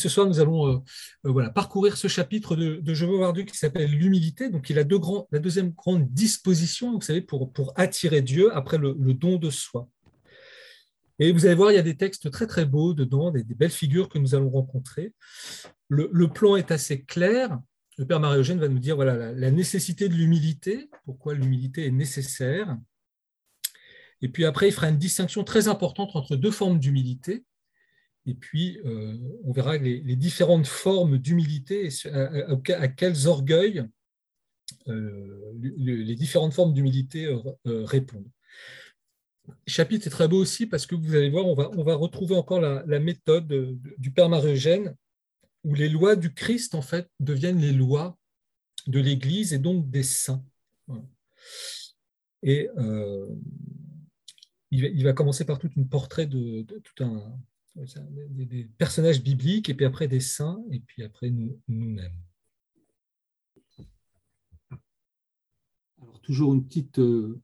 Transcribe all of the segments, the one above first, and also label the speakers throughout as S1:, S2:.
S1: ce soir, nous allons euh, euh, voilà, parcourir ce chapitre de, Je veux qui s'appelle l'humilité. Donc, il a deux grands, la deuxième grande disposition, vous savez, pour, pour attirer Dieu après le, don de soi. Et vous allez voir, il y a des textes très très beaux dedans, des, belles figures que nous allons rencontrer. Le, plan est assez clair. Le Père Marie-Eugène va nous dire voilà, la, la nécessité de l'humilité, pourquoi l'humilité est nécessaire. Et puis après, il fera une distinction très importante entre deux formes d'humilité. Et puis, euh, on verra les, différentes formes d'humilité et à, quels orgueils euh, les différentes formes d'humilité euh, répondent. Le chapitre est très beau aussi parce que vous allez voir, on va, on va retrouver encore la, méthode du Père Marie-Eugène où les lois du Christ, en fait, deviennent les lois de l'Église et donc des saints. Et il va, commencer par tout un portrait de, tout un, des, personnages bibliques, et puis après des saints, et puis après nous-mêmes.
S2: Alors, toujours une petite euh,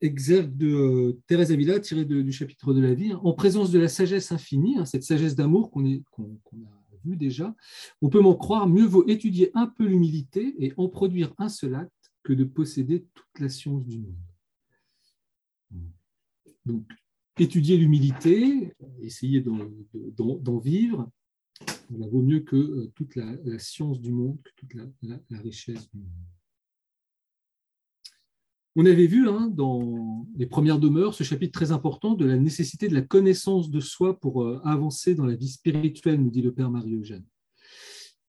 S2: exergue de euh, Thérèse Avila tirée du chapitre de la vie. Hein. En présence de la sagesse infinie, hein, cette sagesse d'amour qu'on a vue déjà, on peut m'en croire, mieux vaut étudier un peu l'humilité et en produire un seul acte que de posséder toute la science du monde. Donc, étudier l'humilité, essayer d'en vivre, ça vaut mieux que euh, toute la, science du monde, que toute la, richesse du monde. On avait vu hein, dans les premières demeures ce chapitre très important de la nécessité de la connaissance de soi pour euh, avancer dans la vie spirituelle, nous dit le Père Marie-Eugène.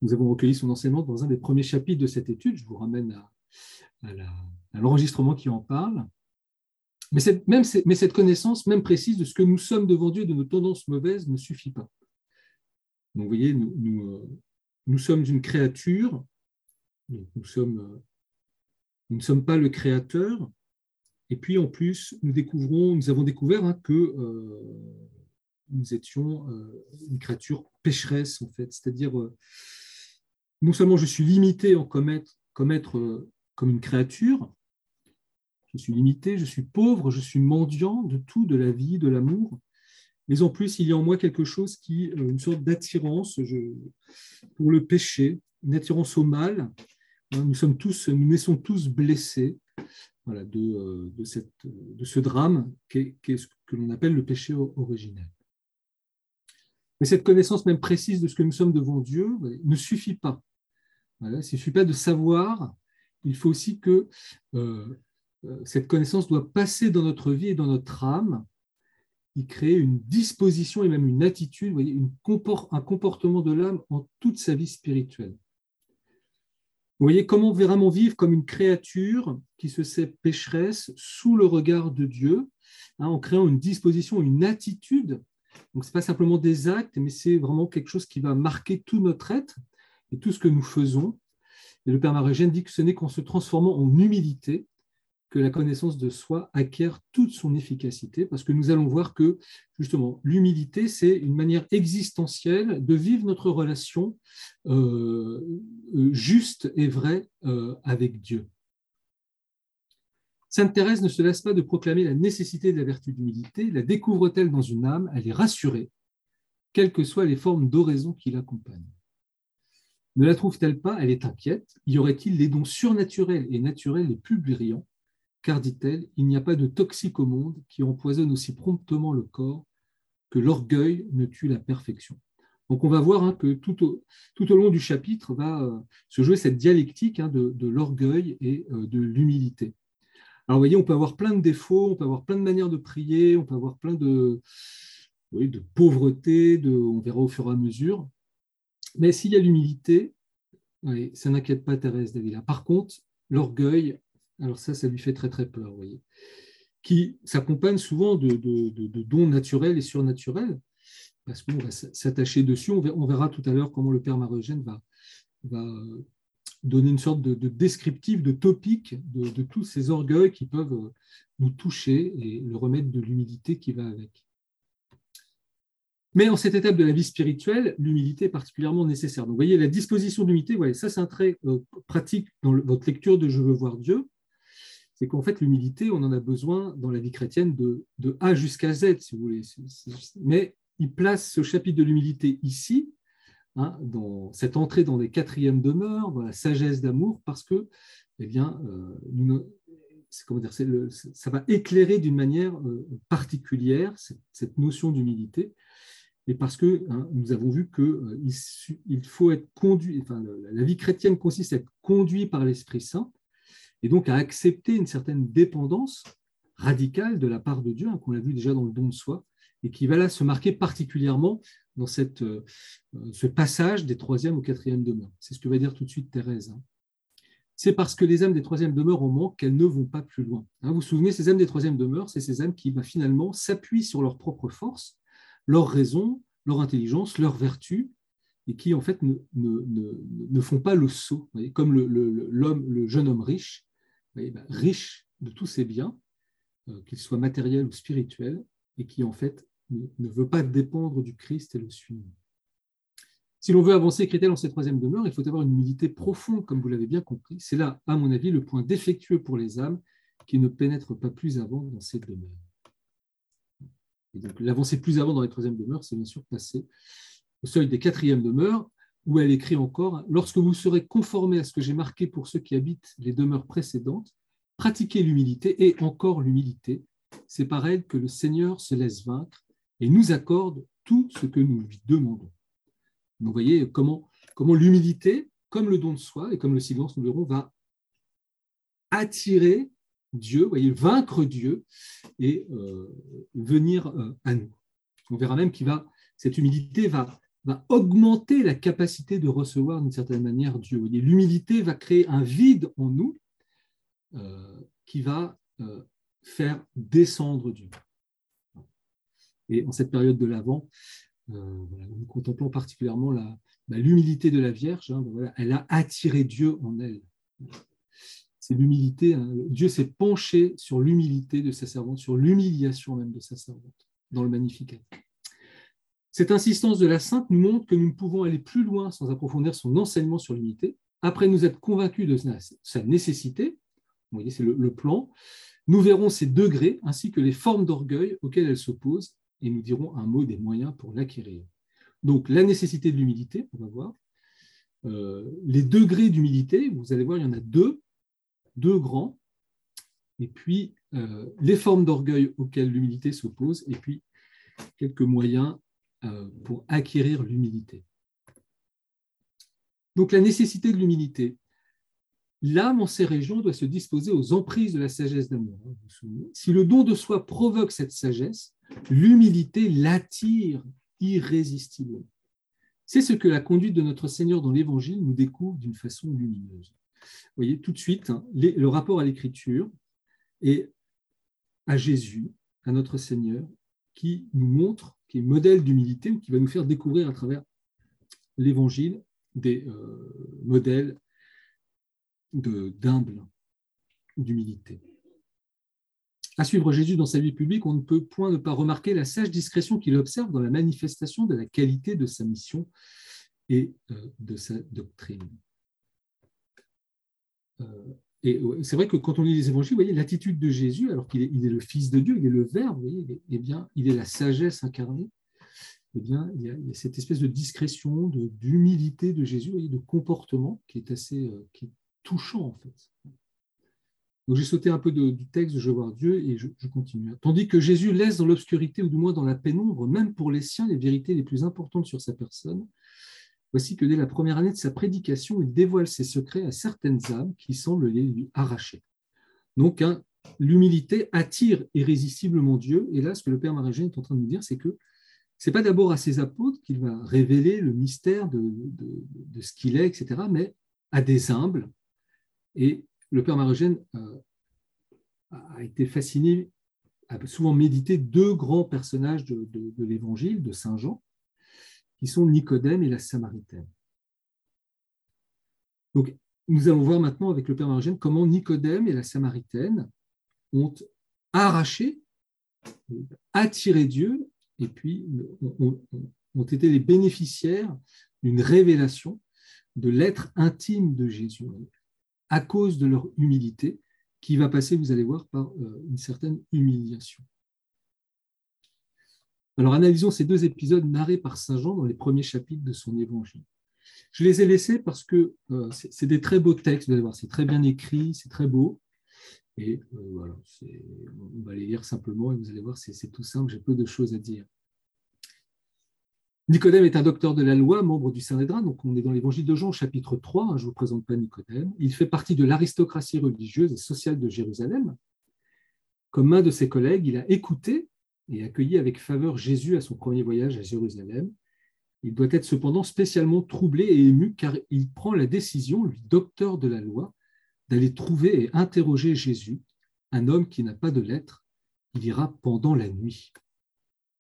S2: Nous avons recueilli son enseignement dans un des premiers chapitres de cette étude. Je vous ramène à l'enregistrement qui en parle. Mais cette, même, mais cette connaissance, même précise de ce que nous sommes devant Dieu de nos tendances mauvaises, ne suffit pas. Donc, vous voyez, nous, nous, euh, sommes une créature, nous, sommes, euh, nous ne sommes pas le créateur, et puis en plus, nous découvrons, nous avons découvert hein, que euh, nous étions une créature pécheresse, en fait. C'est-à-dire, non seulement je suis limité en commettre, commettre comme une créature, je suis limité, je suis pauvre, je suis mendiant de tout, de la vie, de l'amour. Mais en plus, il y a en moi quelque chose qui, euh, une sorte d'attirance pour le péché, une attirance au mal. Hein, nous sommes tous, nous naissons tous blessés voilà, de, euh, de, cette, de ce drame qu'est ce que l'on appelle le péché originel. Mais cette connaissance même précise de ce que nous sommes devant Dieu ne suffit pas. Voilà, il ne suffit pas de savoir, il faut aussi que euh, cette connaissance doit passer dans notre vie et dans notre âme, y créer une disposition et même une attitude, une un comportement de l'âme en toute sa vie spirituelle. Voyez comment vraiment vivre comme une créature qui se sait pécheresse sous le regard de Dieu, hein, en créant une disposition, une attitude. Ce n'est pas simplement des actes, mais c'est vraiment quelque chose qui va marquer tout notre être et tout ce que nous faisons. Et le Père Marégène dit que ce n'est qu'en se transformant en humilité que la connaissance de soi acquiert toute son efficacité, parce que nous allons voir que justement l'humilité, c'est une manière existentielle de vivre notre relation euh, euh, juste et vraie euh, avec Dieu. Sainte Thérèse ne se laisse pas de proclamer la nécessité de la vertu d'humilité, la découvre-t-elle dans une âme, elle est rassurée, quelles que soient les formes d'oraison qui l'accompagnent. Ne la trouve-t-elle pas Elle est inquiète. Y aurait-il les dons surnaturels et naturels les plus brillants car, dit-elle, il n'y a pas de toxique au monde qui empoisonne aussi promptement le corps que l'orgueil ne tue la perfection. Donc on va voir hein, que tout au, long du chapitre va euh, se jouer cette dialectique hein, de, l'orgueil et euh, de l'humilité. Alors vous voyez, on peut avoir plein de défauts, on peut avoir plein de manières de prier, on peut avoir plein de, pauvreté, on verra au fur et à mesure. Mais s'il y a l'humilité, ça n'inquiète pas Thérèse d'Avila. Par contre, l'orgueil alors ça, ça lui fait très très peur, vous voyez, qui s'accompagne souvent de, dons naturels et surnaturels, parce qu'on va s'attacher dessus. On verra, tout à l'heure comment le Père Marogène va, va donner une sorte de, descriptif, de topique de, tous ces orgueils qui peuvent nous toucher et le remettre de l'humilité qui va avec. Mais en cette étape de la vie spirituelle, l'humilité est particulièrement nécessaire. Donc, vous voyez, la disposition d'humilité, ça c'est un trait euh, pratique dans votre lecture de Je veux voir Dieu c'est qu'en fait, l'humilité, on en a besoin dans la vie chrétienne de, A jusqu'à Z, si vous voulez. Mais il place ce chapitre de l'humilité ici, hein, dans cette entrée dans les quatrièmes demeures, dans la sagesse d'amour, parce que eh bien, euh, comment dire, ça va éclairer d'une manière euh, particulière cette, notion d'humilité, et parce que hein, nous avons vu qu'il euh, faut être conduit, enfin, la vie chrétienne consiste à être conduit par l'Esprit Saint, et donc à accepter une certaine dépendance radicale de la part de Dieu, hein, qu'on a vu déjà dans le don de soi, et qui va là se marquer particulièrement dans cette, euh, ce passage des troisième au quatrième demeures. C'est ce que va dire tout de suite Thérèse. Hein. C'est parce que les âmes des troisième demeures en manque qu'elles ne vont pas plus loin. Hein, vous vous souvenez, ces âmes des troisième demeures, c'est ces âmes qui bah, finalement s'appuient sur leur propre force, leur raison, leur intelligence, leur vertu, et qui en fait ne, ne, font pas le saut, comme le, le, jeune homme riche, bah, riche de tous ses biens, euh, qu'ils soient matériels ou spirituels, et qui en fait ne, veut pas dépendre du Christ et le suivre. Si l'on veut avancer chrétien dans cette troisième demeure, il faut avoir une humilité profonde, comme vous l'avez bien compris. C'est là, à mon avis, le point défectueux pour les âmes qui ne pénètrent pas plus avant dans cette demeure. Et l'avancer plus avant dans les troisième demeures, c'est bien sûr passer au seuil des quatrièmes demeures, où elle écrit encore Lorsque vous serez conformés à ce que j'ai marqué pour ceux qui habitent les demeures précédentes, pratiquez l'humilité et encore l'humilité. C'est par elle que le Seigneur se laisse vaincre et nous accorde tout ce que nous lui demandons. vous voyez comment, comment l'humilité, comme le don de soi et comme le silence, nous verrons, va attirer Dieu, voyez, vaincre Dieu et euh, venir euh, à nous. On verra même que cette humilité va, va augmenter la capacité de recevoir d'une certaine manière Dieu. L'humilité va créer un vide en nous euh, qui va faire descendre Dieu. Et en cette période de l'Avent, euh, nous contemplons particulièrement bah, l'humilité de la Vierge. Hein, elle a attiré Dieu en elle. C'est l'humilité. Hein. Dieu s'est penché sur l'humilité de sa servante, sur l'humiliation même de sa servante, dans le Magnificat. Cette insistance de la Sainte nous montre que nous ne pouvons aller plus loin sans approfondir son enseignement sur l'humilité. Après nous être convaincus de sa nécessité, vous voyez, c'est le, plan, nous verrons ses degrés ainsi que les formes d'orgueil auxquelles elle s'oppose et nous dirons un mot des moyens pour l'acquérir. Donc la nécessité de l'humilité, on va voir. Euh, les degrés d'humilité, vous allez voir, il y en a deux, deux grands. Et puis euh, les formes d'orgueil auxquelles l'humilité s'oppose, et puis quelques moyens pour acquérir l'humilité. Donc la nécessité de l'humilité. L'âme en ces régions doit se disposer aux emprises de la sagesse d'amour. Si le don de soi provoque cette sagesse, l'humilité l'attire irrésistiblement. C'est ce que la conduite de notre Seigneur dans l'Évangile nous découvre d'une façon lumineuse. Vous voyez tout de suite hein, le rapport à l'Écriture et à Jésus, à notre Seigneur, qui nous montre, qui est modèle d'humilité ou qui va nous faire découvrir à travers l'Évangile des euh, modèles d'humble, d'humilité. À suivre Jésus dans sa vie publique, on ne peut point ne pas remarquer la sage discrétion qu'il observe dans la manifestation de la qualité de sa mission et euh, de sa doctrine. Euh, et c'est vrai que quand on lit les évangiles, voyez l'attitude de Jésus, alors qu'il est, le Fils de Dieu, il est le Verbe, voyez, eh bien, il est la sagesse incarnée. Eh bien, il y, a, cette espèce de discrétion, d'humilité de, Jésus, de comportement qui est assez euh, touchant en fait. Donc j'ai sauté un peu du texte Je voir Dieu et je, continue. Tandis que Jésus laisse dans l'obscurité ou du moins dans la pénombre, même pour les siens, les vérités les plus importantes sur sa personne, voici que dès la première année de sa prédication, il dévoile ses secrets à certaines âmes qui semblent les lui arracher. Donc hein, l'humilité attire irrésistiblement Dieu. Et là, ce que le Père Marégène est en train de nous dire, c'est que ce n'est pas d'abord à ses apôtres qu'il va révéler le mystère de, ce qu'il est, etc., mais à des humbles. Et le père Marogène euh, a été fasciné, a souvent médité deux grands personnages de, l'évangile de Saint Jean, qui sont Nicodème et la Samaritaine. Nous allons voir maintenant avec le Père Marogène comment Nicodème et la Samaritaine ont arraché, attiré Dieu, et puis ont, ont été les bénéficiaires d'une révélation de l'être intime de Jésus à cause de leur humilité, qui va passer, vous allez voir, par euh, une certaine humiliation. Alors analysons ces deux épisodes narrés par Saint Jean dans les premiers chapitres de son évangile. Je les ai laissés parce que euh, c'est des très beaux textes, vous allez voir, c'est très bien écrit, c'est très beau. Et euh, voilà, on va les lire simplement et vous allez voir, c'est tout simple, j'ai peu de choses à dire. Nicodème est un docteur de la loi, membre du Sanhédrin, donc on est dans l'évangile de Jean, chapitre 3, hein, je ne vous présente pas Nicodème. Il fait partie de l'aristocratie religieuse et sociale de Jérusalem. Comme un de ses collègues, il a écouté et accueilli avec faveur Jésus à son premier voyage à Jérusalem. Il doit être cependant spécialement troublé et ému car il prend la décision, lui, docteur de la loi, d'aller trouver et interroger Jésus, un homme qui n'a pas de lettres. Il ira pendant la nuit.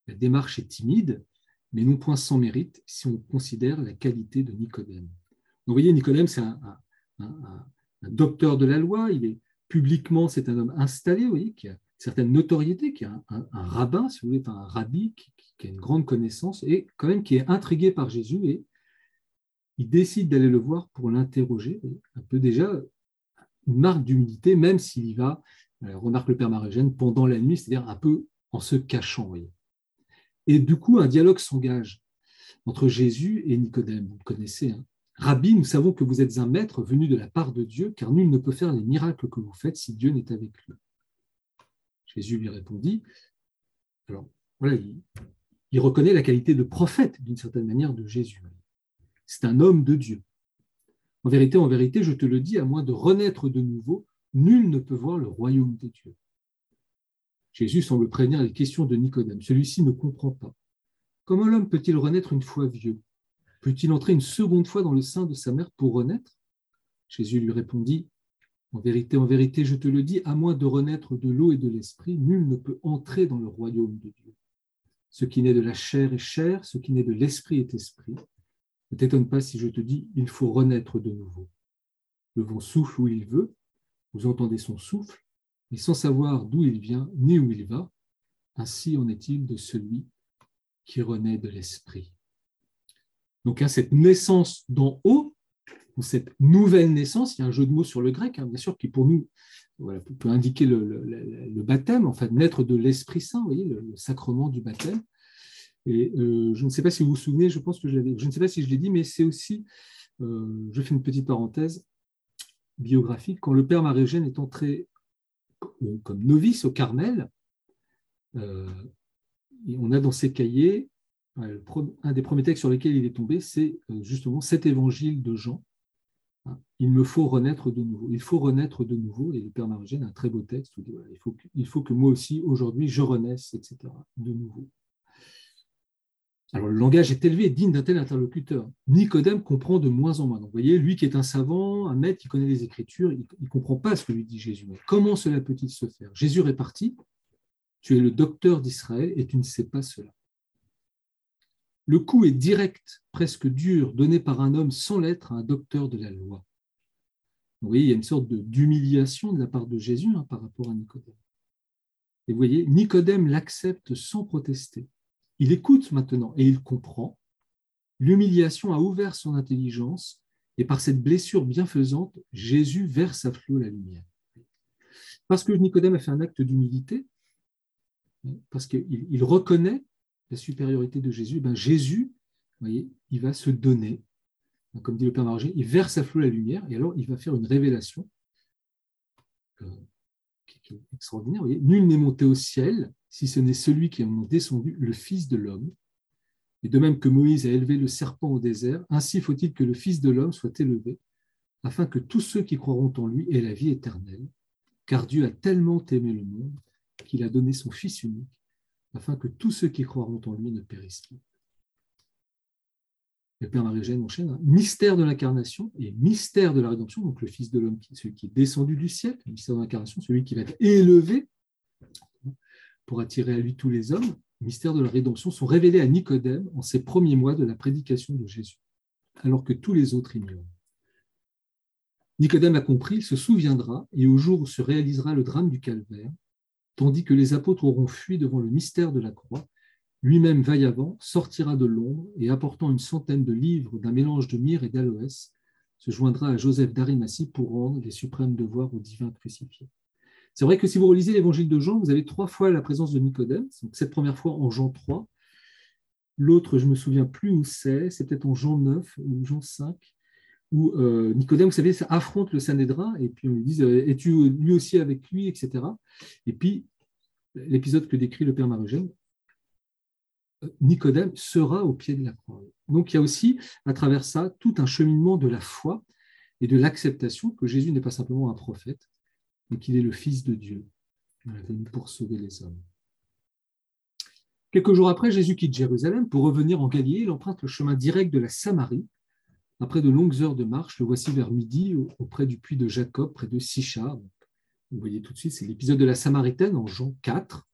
S2: La démarche est timide, mais non point sans mérite si on considère la qualité de Nicodème. vous voyez, Nicodème, c'est un, docteur de la loi, il est publiquement, c'est un homme installé, vous voyez, qui a certaine notoriété, qui est un, rabbin, si vous voulez, un rabbi, qui, a une grande connaissance, et quand même qui est intrigué par Jésus, et il décide d'aller le voir pour l'interroger, un peu déjà une marque d'humilité, même s'il y va, remarque le Père Marégène, pendant la nuit, c'est-à-dire un peu en se cachant. Et du coup, un dialogue s'engage entre Jésus et Nicodème. Vous le connaissez. Hein. Rabbi, nous savons que vous êtes un maître venu de la part de Dieu, car nul ne peut faire les miracles que vous faites si Dieu n'est avec lui. Jésus lui répondit. Alors, voilà, il, reconnaît la qualité de prophète, d'une certaine manière, de Jésus. C'est un homme de Dieu. En vérité, en vérité, je te le dis, à moins de renaître de nouveau, nul ne peut voir le royaume de Dieu. Jésus semble prévenir les questions de Nicodème. Celui-ci ne comprend pas. Comment l'homme peut-il renaître une fois vieux? Peut-il entrer une seconde fois dans le sein de sa mère pour renaître? Jésus lui répondit, En vérité, en vérité, je te le dis, à moins de renaître de l'eau et de l'esprit, nul ne peut entrer dans le royaume de Dieu. Ce qui naît de la chair est chair, ce qui naît de l'esprit est esprit. Ne t'étonne pas si je te dis, il faut renaître de nouveau. Le vent souffle où il veut, vous entendez son souffle, mais sans savoir d'où il vient ni où il va. Ainsi en est-il de celui qui renaît de l'esprit. Donc, hein, cette naissance d'en haut, cette nouvelle naissance, il y a un jeu de mots sur le grec, hein, bien sûr, qui pour nous peut indiquer le, baptême, en fait, naître de l'Esprit Saint, le, sacrement du baptême. Et euh, je ne sais pas si vous vous souvenez, je pense que je ne sais pas si je l'ai dit, mais c'est aussi, euh, je fais une petite parenthèse biographique, quand le père Marie-Eugène est entré comme novice au Carmel, euh, on a dans ses cahiers, un des premiers textes sur lesquels il est tombé, c'est euh, justement cet évangile de Jean. Hein, il me faut renaître de nouveau. Il faut renaître de nouveau. Et le Père Margène a un très beau texte où il, dit, il, faut que, moi aussi, aujourd'hui, je renaisse, etc. de nouveau. Alors le langage est élevé et digne d'un tel interlocuteur. Nicodème comprend de moins en moins. vous voyez, lui qui est un savant, un maître qui connaît les Écritures, il ne comprend pas ce que lui dit Jésus. comment cela peut-il se faire? Jésus répartit, tu es le docteur d'Israël et tu ne sais pas cela. Le coup est direct, presque dur, donné par un homme sans lettre à un docteur de la loi. Vous voyez, il y a une sorte d'humiliation de, la part de Jésus hein, par rapport à Nicodème. Et vous voyez, Nicodème l'accepte sans protester. Il écoute maintenant et il comprend. L'humiliation a ouvert son intelligence et par cette blessure bienfaisante, Jésus verse à flot la lumière. Parce que Nicodème a fait un acte d'humilité, parce qu'il reconnaît la supériorité de Jésus, ben Jésus, voyez, il va se donner, comme dit le Père Margé, il verse à flot la lumière, et alors il va faire une révélation euh, qui est extraordinaire. Nul n'est monté au ciel, si ce n'est celui qui a descendu, le Fils de l'homme. Et de même que Moïse a élevé le serpent au désert, ainsi faut-il que le Fils de l'homme soit élevé, afin que tous ceux qui croiront en lui aient la vie éternelle. Car Dieu a tellement aimé le monde qu'il a donné son Fils unique, afin que tous ceux qui croiront en lui ne périssent pas. Le Père Marie-Eugène enchaîne, hein. mystère de l'incarnation et mystère de la rédemption, donc le Fils de l'homme, celui qui est descendu du ciel, mystère de l'incarnation, celui qui va être élevé pour attirer à lui tous les hommes, mystère de la rédemption, sont révélés à Nicodème en ses premiers mois de la prédication de Jésus, alors que tous les autres ignorent. Nicodème a compris, il se souviendra, et au jour où se réalisera le drame du calvaire, tandis que les apôtres auront fui devant le mystère de la croix, lui-même vaillavant sortira de l'ombre et apportant une centaine de livres d'un mélange de myrrhe et d'aloès, se joindra à Joseph d'Arimathie pour rendre les suprêmes devoirs au divin crucifié. C'est vrai que si vous relisez l'évangile de Jean, vous avez trois fois la présence de Nicodème. cette première fois en Jean 3, L'autre, je ne me souviens plus où c'est, c'est peut-être en Jean 9 ou Jean 5, où euh, Nicodème, vous savez, affronte le Sanhédrin, et puis on lui dit euh, Es-tu lui aussi avec lui etc. Et puis, l'épisode que décrit le Père Marugène, euh, Nicodème sera au pied de la croix. Donc il y a aussi, à travers ça, tout un cheminement de la foi et de l'acceptation que Jésus n'est pas simplement un prophète, mais qu'il est le Fils de Dieu, venu pour sauver les hommes. Quelques jours après, Jésus quitte Jérusalem pour revenir en Galilée. Il emprunte le chemin direct de la Samarie après de longues heures de marche, le voici vers midi auprès du puits de Jacob, près de Sichar. Vous voyez tout de suite, c'est l'épisode de la Samaritaine en Jean 4.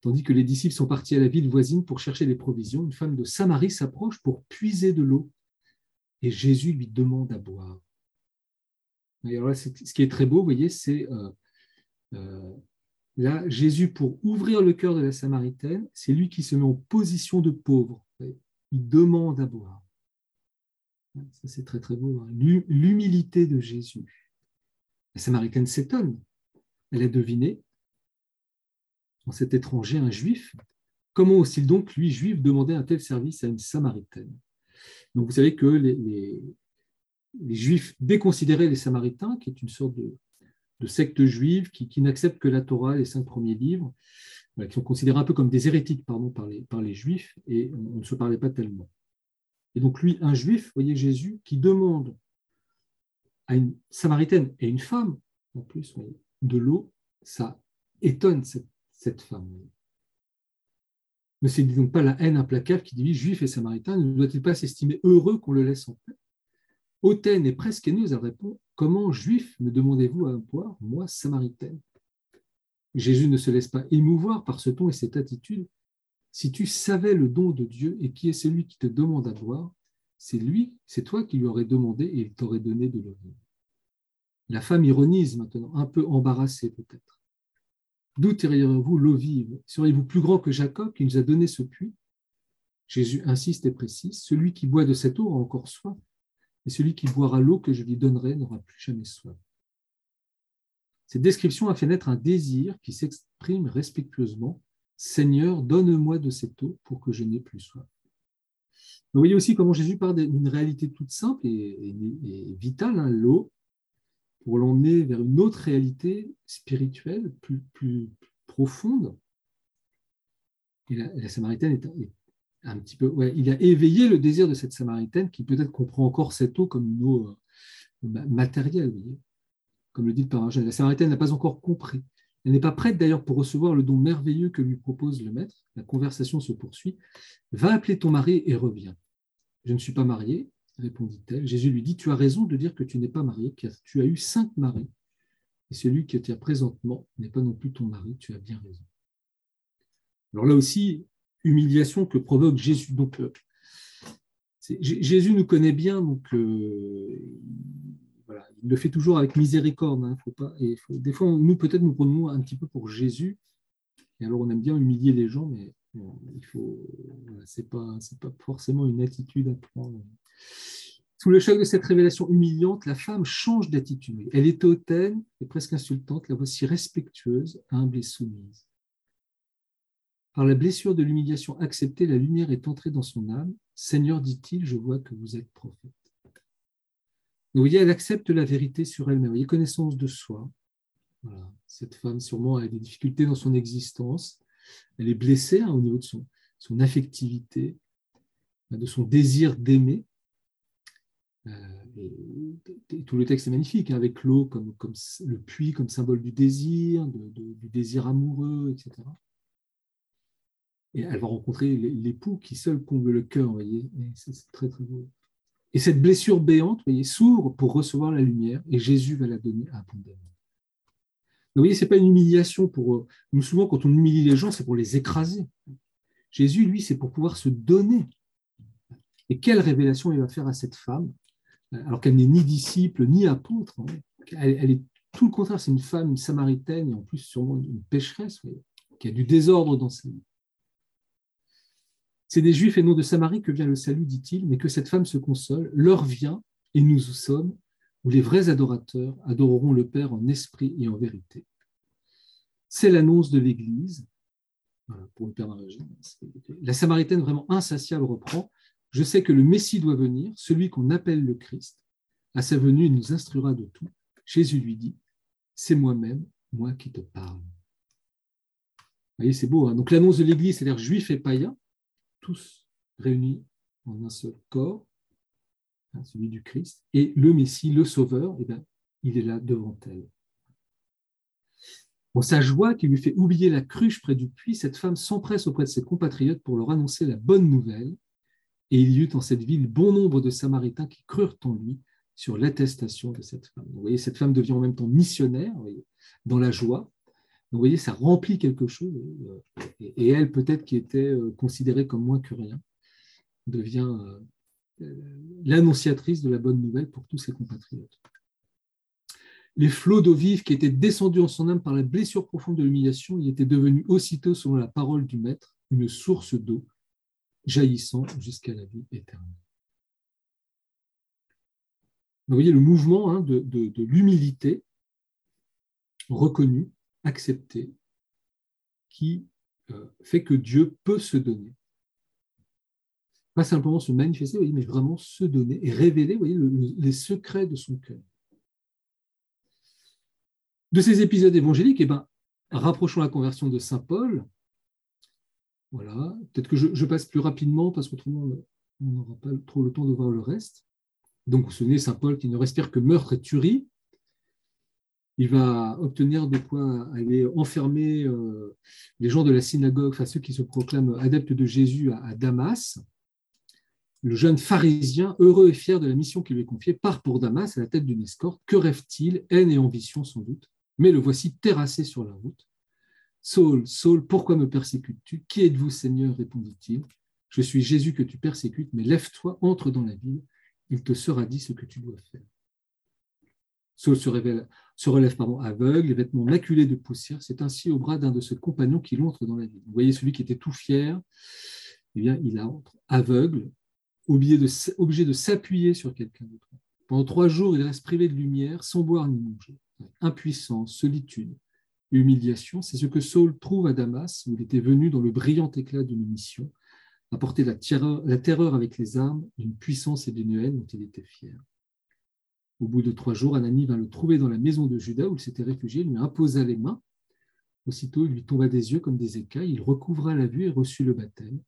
S2: Tandis que les disciples sont partis à la ville voisine pour chercher des provisions, une femme de Samarie s'approche pour puiser de l'eau. Et Jésus lui demande à boire. là, ce qui est très beau, vous voyez, c'est euh, euh, là, Jésus, pour ouvrir le cœur de la Samaritaine, c'est lui qui se met en position de pauvre. Il demande à boire. Ça, c'est très, très beau. Hein. L'humilité de Jésus. La Samaritaine s'étonne. Elle a deviné, en cet étranger, un juif. Comment aussi donc, lui, juif, demander un tel service à une Samaritaine? Donc, vous savez que les, Juifs déconsidéraient les Samaritains, qui est une sorte de, secte juive qui, n'accepte que la Torah, les cinq premiers livres, qui sont considérés un peu comme des hérétiques par les Juifs, et on ne se parlait pas tellement. Et donc lui, un juif, voyez Jésus, qui demande à une samaritaine et une femme, en plus, de l'eau, ça étonne cette, femme. Mais c'est donc pas la haine implacable qui divise juif et samaritain. Ne doit-il pas s'estimer heureux qu'on le laisse en paix? Hautaine est presque haineuse, elle répond Comment, juif, me demandez-vous à boire, moi, samaritaine? Jésus ne se laisse pas émouvoir par ce ton et cette attitude, si tu savais le don de Dieu et qui est celui qui te demande à boire, c'est lui, c'est toi qui lui aurais demandé et il t'aurait donné de l'eau vive. La femme ironise maintenant, un peu embarrassée peut-être. D'où tirerez-vous l'eau vive? Seriez-vous plus grand que Jacob qui nous a donné ce puits? Jésus insiste et précise, celui qui boit de cette eau a encore soif, et celui qui boira l'eau que je lui donnerai n'aura plus jamais soif. Cette description a fait naître un désir qui s'exprime respectueusement Seigneur, donne-moi de cette eau pour que je n'ai plus soif. Vous voyez aussi comment Jésus parle d'une réalité toute simple et, vitale, hein, l'eau, pour l'emmener vers une autre réalité spirituelle, plus, profonde. Et la, Samaritaine est, un petit peu. Il a éveillé le désir de cette Samaritaine qui peut-être comprend encore cette eau comme une eau euh, matérielle, comme le dit le Père La Samaritaine n'a pas encore compris. Elle n'est pas prête d'ailleurs pour recevoir le don merveilleux que lui propose le maître. La conversation se poursuit. Va appeler ton mari et reviens. Je ne suis pas mariée, répondit-elle. Jésus lui dit, tu as raison de dire que tu n'es pas mariée, car tu as eu cinq maris. Et celui qui tient présentement n'est pas non plus ton mari, tu as bien raison. Alors là aussi, humiliation que provoque Jésus. Donc, euh, Jésus nous connaît bien, donc euh, il le fait toujours avec miséricorde. Hein, et des fois, nous, peut-être, nous prenons un petit peu pour Jésus. Et alors, on aime bien humilier les gens, mais il faut, pas, pas forcément une attitude à prendre. Sous le choc de cette révélation humiliante, la femme change d'attitude. Elle est hautaine et presque insultante, la voici respectueuse, humble et soumise. Par la blessure de l'humiliation acceptée, la lumière est entrée dans son âme. Seigneur, dit-il, je vois que vous êtes prophète. Vous voyez, elle accepte la vérité sur elle-même. Vous voyez, connaissance de soi. Cette femme, sûrement, a des difficultés dans son existence. Elle est blessée hein, au niveau de son, affectivité, de son désir d'aimer. Euh, tout le texte est magnifique, hein, avec l'eau comme, le puits comme symbole du désir, du désir amoureux, etc. Et elle va rencontrer l'époux qui seul comble le cœur, vous voyez, c'est très très beau. Et cette blessure béante, voyez, s'ouvre pour recevoir la lumière et Jésus va la donner abondamment. Vous voyez, ce n'est pas une humiliation pour. Euh, nous, souvent, quand on humilie les gens, c'est pour les écraser. Jésus, lui, c'est pour pouvoir se donner. Et quelle révélation il va faire à cette femme, alors qu'elle n'est ni disciple, ni apôtre. Hein. Elle, est tout le contraire, c'est une femme samaritaine et en plus sûrement une pécheresse, qui a du désordre dans sa vie. C'est des Juifs et non de Samarie que vient le salut, dit-il, mais que cette femme se console. L'heure vient, et nous sommes, où les vrais adorateurs adoreront le Père en esprit et en vérité. C'est l'annonce de l'Église. pour le La Samaritaine vraiment insatiable reprend Je sais que le Messie doit venir, celui qu'on appelle le Christ. À sa venue, il nous instruira de tout. Jésus lui dit C'est moi-même, moi qui te parle. Vous voyez, c'est beau. Hein. Donc l'annonce de l'Église, c'est-à-dire juifs et païens, tous réunis en un seul corps, hein, celui du Christ, et le Messie, le Sauveur, eh il est là devant elle. Pour sa joie qui lui fait oublier la cruche près du puits, cette femme s'empresse auprès de ses compatriotes pour leur annoncer la bonne nouvelle. Et il y eut en cette ville bon nombre de Samaritains qui crurent en lui sur l'attestation de cette femme. vous voyez, cette femme devient en même temps missionnaire, dans la joie. Vous voyez, ça remplit quelque chose. Et, elle, peut-être qui était euh, considérée comme moins que rien, devient euh, euh, l'annonciatrice de la bonne nouvelle pour tous ses compatriotes les flots d'eau vive qui étaient descendus en son âme par la blessure profonde de l'humiliation, il était devenu aussitôt, selon la parole du Maître, une source d'eau jaillissant jusqu'à la vie éternelle. Vous voyez le mouvement hein, de, l'humilité reconnue, acceptée, qui euh, fait que Dieu peut se donner. Pas simplement se manifester, mais vraiment se donner et révéler les secrets de son cœur de ces épisodes évangéliques, eh ben, rapprochons la conversion de Saint Paul. Voilà, peut-être que je, passe plus rapidement parce qu'autrement on n'aura pas trop le temps de voir le reste. Donc vous souvenez, Saint Paul qui ne respire que meurtre et tuerie. Il va obtenir de quoi aller enfermer euh, les gens de la synagogue, enfin ceux qui se proclament adeptes de Jésus à Damas le jeune pharisien, heureux et fier de la mission qui lui est confiée, part pour Damas à la tête d'une escorte. Que rêve-t-il? Haine et ambition sans doute. Mais le voici terrassé sur la route. Saul, Saul, pourquoi me persécutes-tu? Qui êtes-vous, Seigneur? répondit-il. Je suis Jésus que tu persécutes, mais lève-toi, entre dans la ville, il te sera dit ce que tu dois faire. Saul se, relève pardon, aveugle, les vêtements maculés de poussière. C'est ainsi au bras d'un de ses compagnons qu'il entre dans la ville. Vous voyez celui qui était tout fier, eh il entre aveugle, obligé de, s'appuyer sur quelqu'un d'autre. Pendant trois jours, il reste privé de lumière, sans boire ni manger. Impuissance, solitude, humiliation, c'est ce que Saul trouve à Damas, où il était venu dans le brillant éclat d'une mission, apporter la terreur avec les armes d'une puissance et d'une haine dont il était fier. Au bout de trois jours, Anani vint le trouver dans la maison de Judas où il s'était réfugié, lui imposa les mains. Aussitôt, il lui tomba des yeux comme des écailles, il recouvra la vue et reçut le baptême.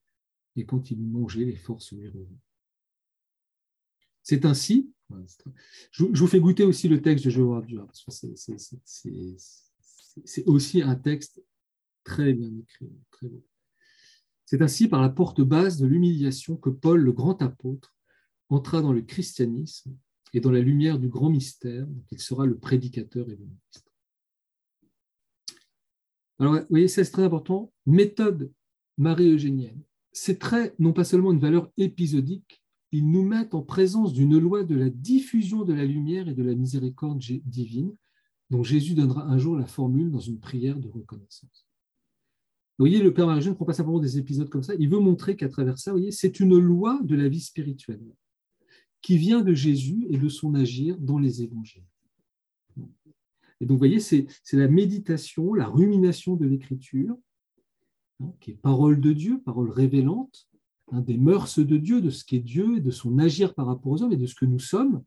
S2: Et quand il mangeait, les forces lui revenaient. C'est ainsi, je, vous fais goûter aussi le texte de Jéhovah parce que c'est aussi un texte très bien écrit, très beau. C'est ainsi par la porte basse de l'humiliation que Paul, le grand apôtre, entra dans le christianisme et dans la lumière du grand mystère il sera le prédicateur et le ministre. Alors, vous voyez, c'est très important. Méthode marie-eugénienne. C'est très, non pas seulement une valeur épisodique, ils nous mettent en présence d'une loi de la diffusion de la lumière et de la miséricorde divine, dont Jésus donnera un jour la formule dans une prière de reconnaissance. Vous voyez, le Père Marie ne prend pas simplement des épisodes comme ça, il veut montrer qu'à travers ça, vous voyez, c'est une loi de la vie spirituelle qui vient de Jésus et de son agir dans les évangiles. Et donc, vous voyez, c'est la méditation, la rumination de l'écriture, hein, qui est parole de Dieu, parole révélante, des mœurs de Dieu, de ce qu'est Dieu, et de son agir par rapport aux hommes et de ce que nous sommes,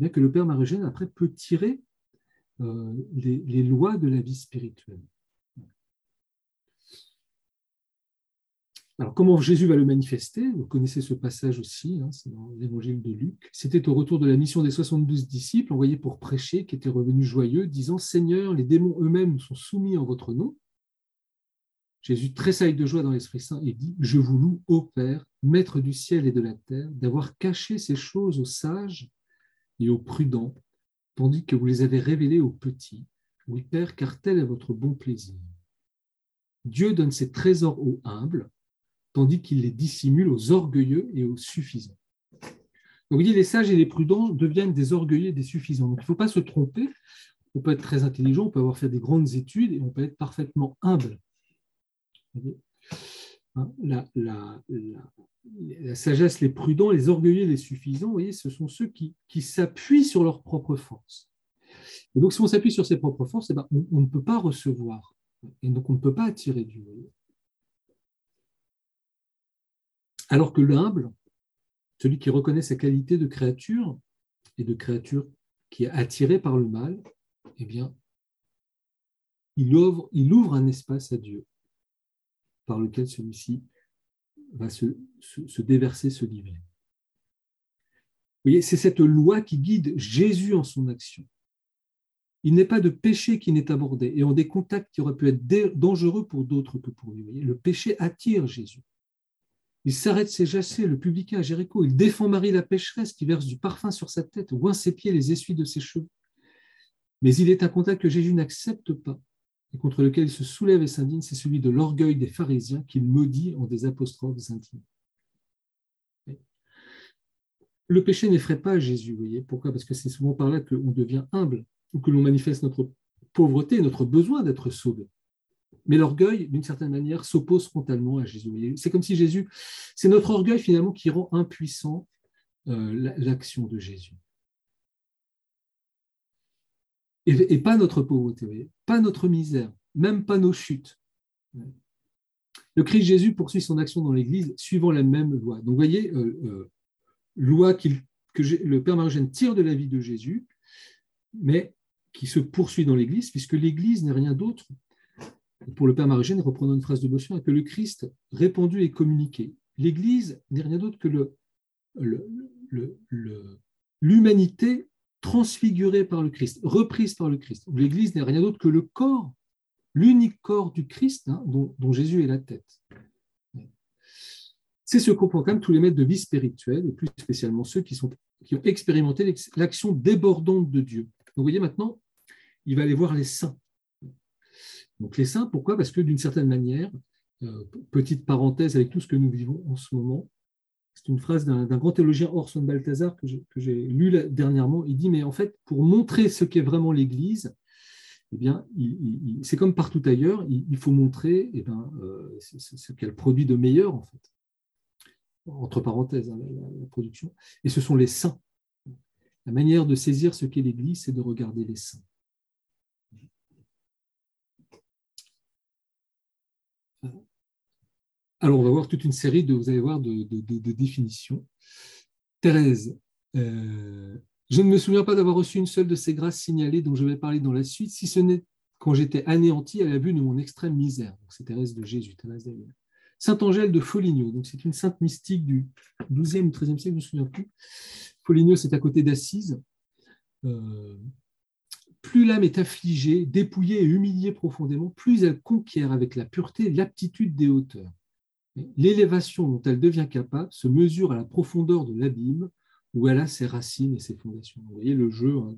S2: eh que le Père Marie-Eugène, après, peut tirer euh, les, lois de la vie spirituelle. Alors, comment Jésus va le manifester? Vous connaissez ce passage aussi, hein, c'est dans l'évangile de Luc. C'était au retour de la mission des 72 disciples envoyés pour prêcher, qui étaient revenus joyeux, disant Seigneur, les démons eux-mêmes sont soumis en votre nom. Jésus tressaille de joie dans l'Esprit Saint et dit Je vous loue, ô Père, Maître du ciel et de la terre, d'avoir caché ces choses aux sages et aux prudents, tandis que vous les avez révélées aux petits. Oui, Père, car tel est votre bon plaisir. Dieu donne ses trésors aux humbles, tandis qu'il les dissimule aux orgueilleux et aux suffisants. Donc, vous voyez, les sages et les prudents deviennent des orgueilleux et des suffisants. Donc, il ne faut pas se tromper. On peut être très intelligent, on peut avoir fait des grandes études et on peut être parfaitement humble. Hein, la, sagesse, les prudents, les orgueilleux, les suffisants, voyez, ce sont ceux qui, s'appuient sur leurs propres forces. Et donc, si on s'appuie sur ses propres forces, eh ben, on, ne peut pas recevoir. Et donc, on ne peut pas attirer Dieu. Alors que l'humble, celui qui reconnaît sa qualité de créature et de créature qui est attirée par le mal, eh bien, il ouvre, un espace à Dieu par lequel celui-ci va se, se, déverser, se livrer. Vous voyez, c'est cette loi qui guide Jésus en son action. Il n'est pas de péché qui n'est abordé et en des contacts qui auraient pu être dangereux pour d'autres que pour lui. Le péché attire Jésus. Il s'arrête ses jacets, le publicain à Jéricho. Il défend Marie la pécheresse qui verse du parfum sur sa tête, oint ses pieds, les essuie de ses cheveux. Mais il est un contact que Jésus n'accepte pas et contre lequel il se soulève et s'indigne, c'est celui de l'orgueil des pharisiens qu'il maudit en des apostrophes intimes. Le péché n'effraie pas Jésus, vous voyez. Pourquoi? Parce que c'est souvent par là qu'on devient humble ou que l'on manifeste notre pauvreté, notre besoin d'être sauvé. Mais l'orgueil, d'une certaine manière, s'oppose frontalement à Jésus. C'est comme si Jésus, c'est notre orgueil finalement qui rend impuissant euh, l'action de Jésus. Et, pas notre pauvreté, pas notre misère, même pas nos chutes. Le Christ Jésus poursuit son action dans l'Église suivant la même loi. Donc, vous voyez, euh, euh, loi que le Père Marogène tire de la vie de Jésus, mais qui se poursuit dans l'Église, puisque l'Église n'est rien d'autre, pour le Père Marogène, reprenant une phrase de Bossuet, que le Christ répandu et communiqué. L'Église n'est rien d'autre que l'humanité transfigurée par le Christ, reprise par le Christ. L'Église n'est rien d'autre que le corps, l'unique corps du Christ hein, dont, Jésus est la tête. C'est ce qu'on proclament tous les maîtres de vie spirituelle, et plus spécialement ceux qui, ont expérimenté l'action débordante de Dieu. Vous voyez maintenant, il va aller voir les saints. Donc les saints, pourquoi? Parce que d'une certaine manière, euh, petite parenthèse avec tout ce que nous vivons en ce moment, c'est une phrase d'un grand théologien Orson Balthazar que j'ai lu dernièrement. Il dit, mais en fait, pour montrer ce qu'est vraiment l'Église, eh bien, c'est comme partout ailleurs, il, faut montrer eh bien, euh, ce qu'elle produit de meilleur, en fait. Entre parenthèses, hein, la, production. Et ce sont les saints. La manière de saisir ce qu'est l'Église, c'est de regarder les saints. Alors, on va voir toute une série de, vous allez voir, de, définitions. Thérèse, euh, je ne me souviens pas d'avoir reçu une seule de ces grâces signalées dont je vais parler dans la suite, si ce n'est quand j'étais anéanti à la vue de mon extrême misère. C'est Thérèse de Jésus, Thérèse Sainte Angèle de Foligno, donc c'est une sainte mystique du XIIe ou XIIIe siècle, je ne me souviens plus. Foligno, c'est à côté d'Assise. Euh, plus l'âme est affligée, dépouillée et humiliée profondément, plus elle conquiert avec la pureté l'aptitude des hauteurs. L'élévation dont elle devient capable se mesure à la profondeur de l'abîme où elle a ses racines et ses fondations. Vous voyez le jeu hein,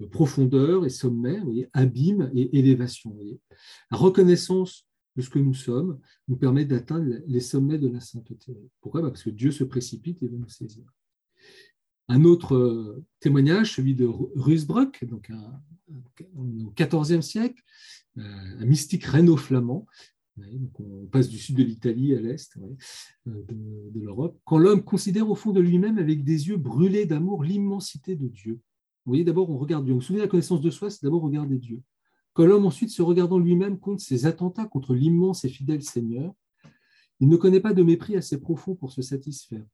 S2: de profondeur et sommet, vous voyez, abîme et élévation. La reconnaissance de ce que nous sommes nous permet d'atteindre les sommets de la sainteté. Pourquoi? Bah, Parce que Dieu se précipite et veut nous saisir. Un autre euh, témoignage, celui de Rusbrock, donc au XIVe siècle, euh, un mystique rhéno-flamand, on passe du sud de l'Italie à l'est euh, de, l'Europe. Quand l'homme considère au fond de lui-même avec des yeux brûlés d'amour l'immensité de Dieu. Vous voyez, d'abord, on regarde Dieu. Vous vous souvenez, la connaissance de soi, c'est d'abord regarder Dieu. Quand l'homme ensuite, se regardant lui-même, compte ses attentats contre l'immense et fidèle Seigneur, il ne connaît pas de mépris assez profond pour se satisfaire.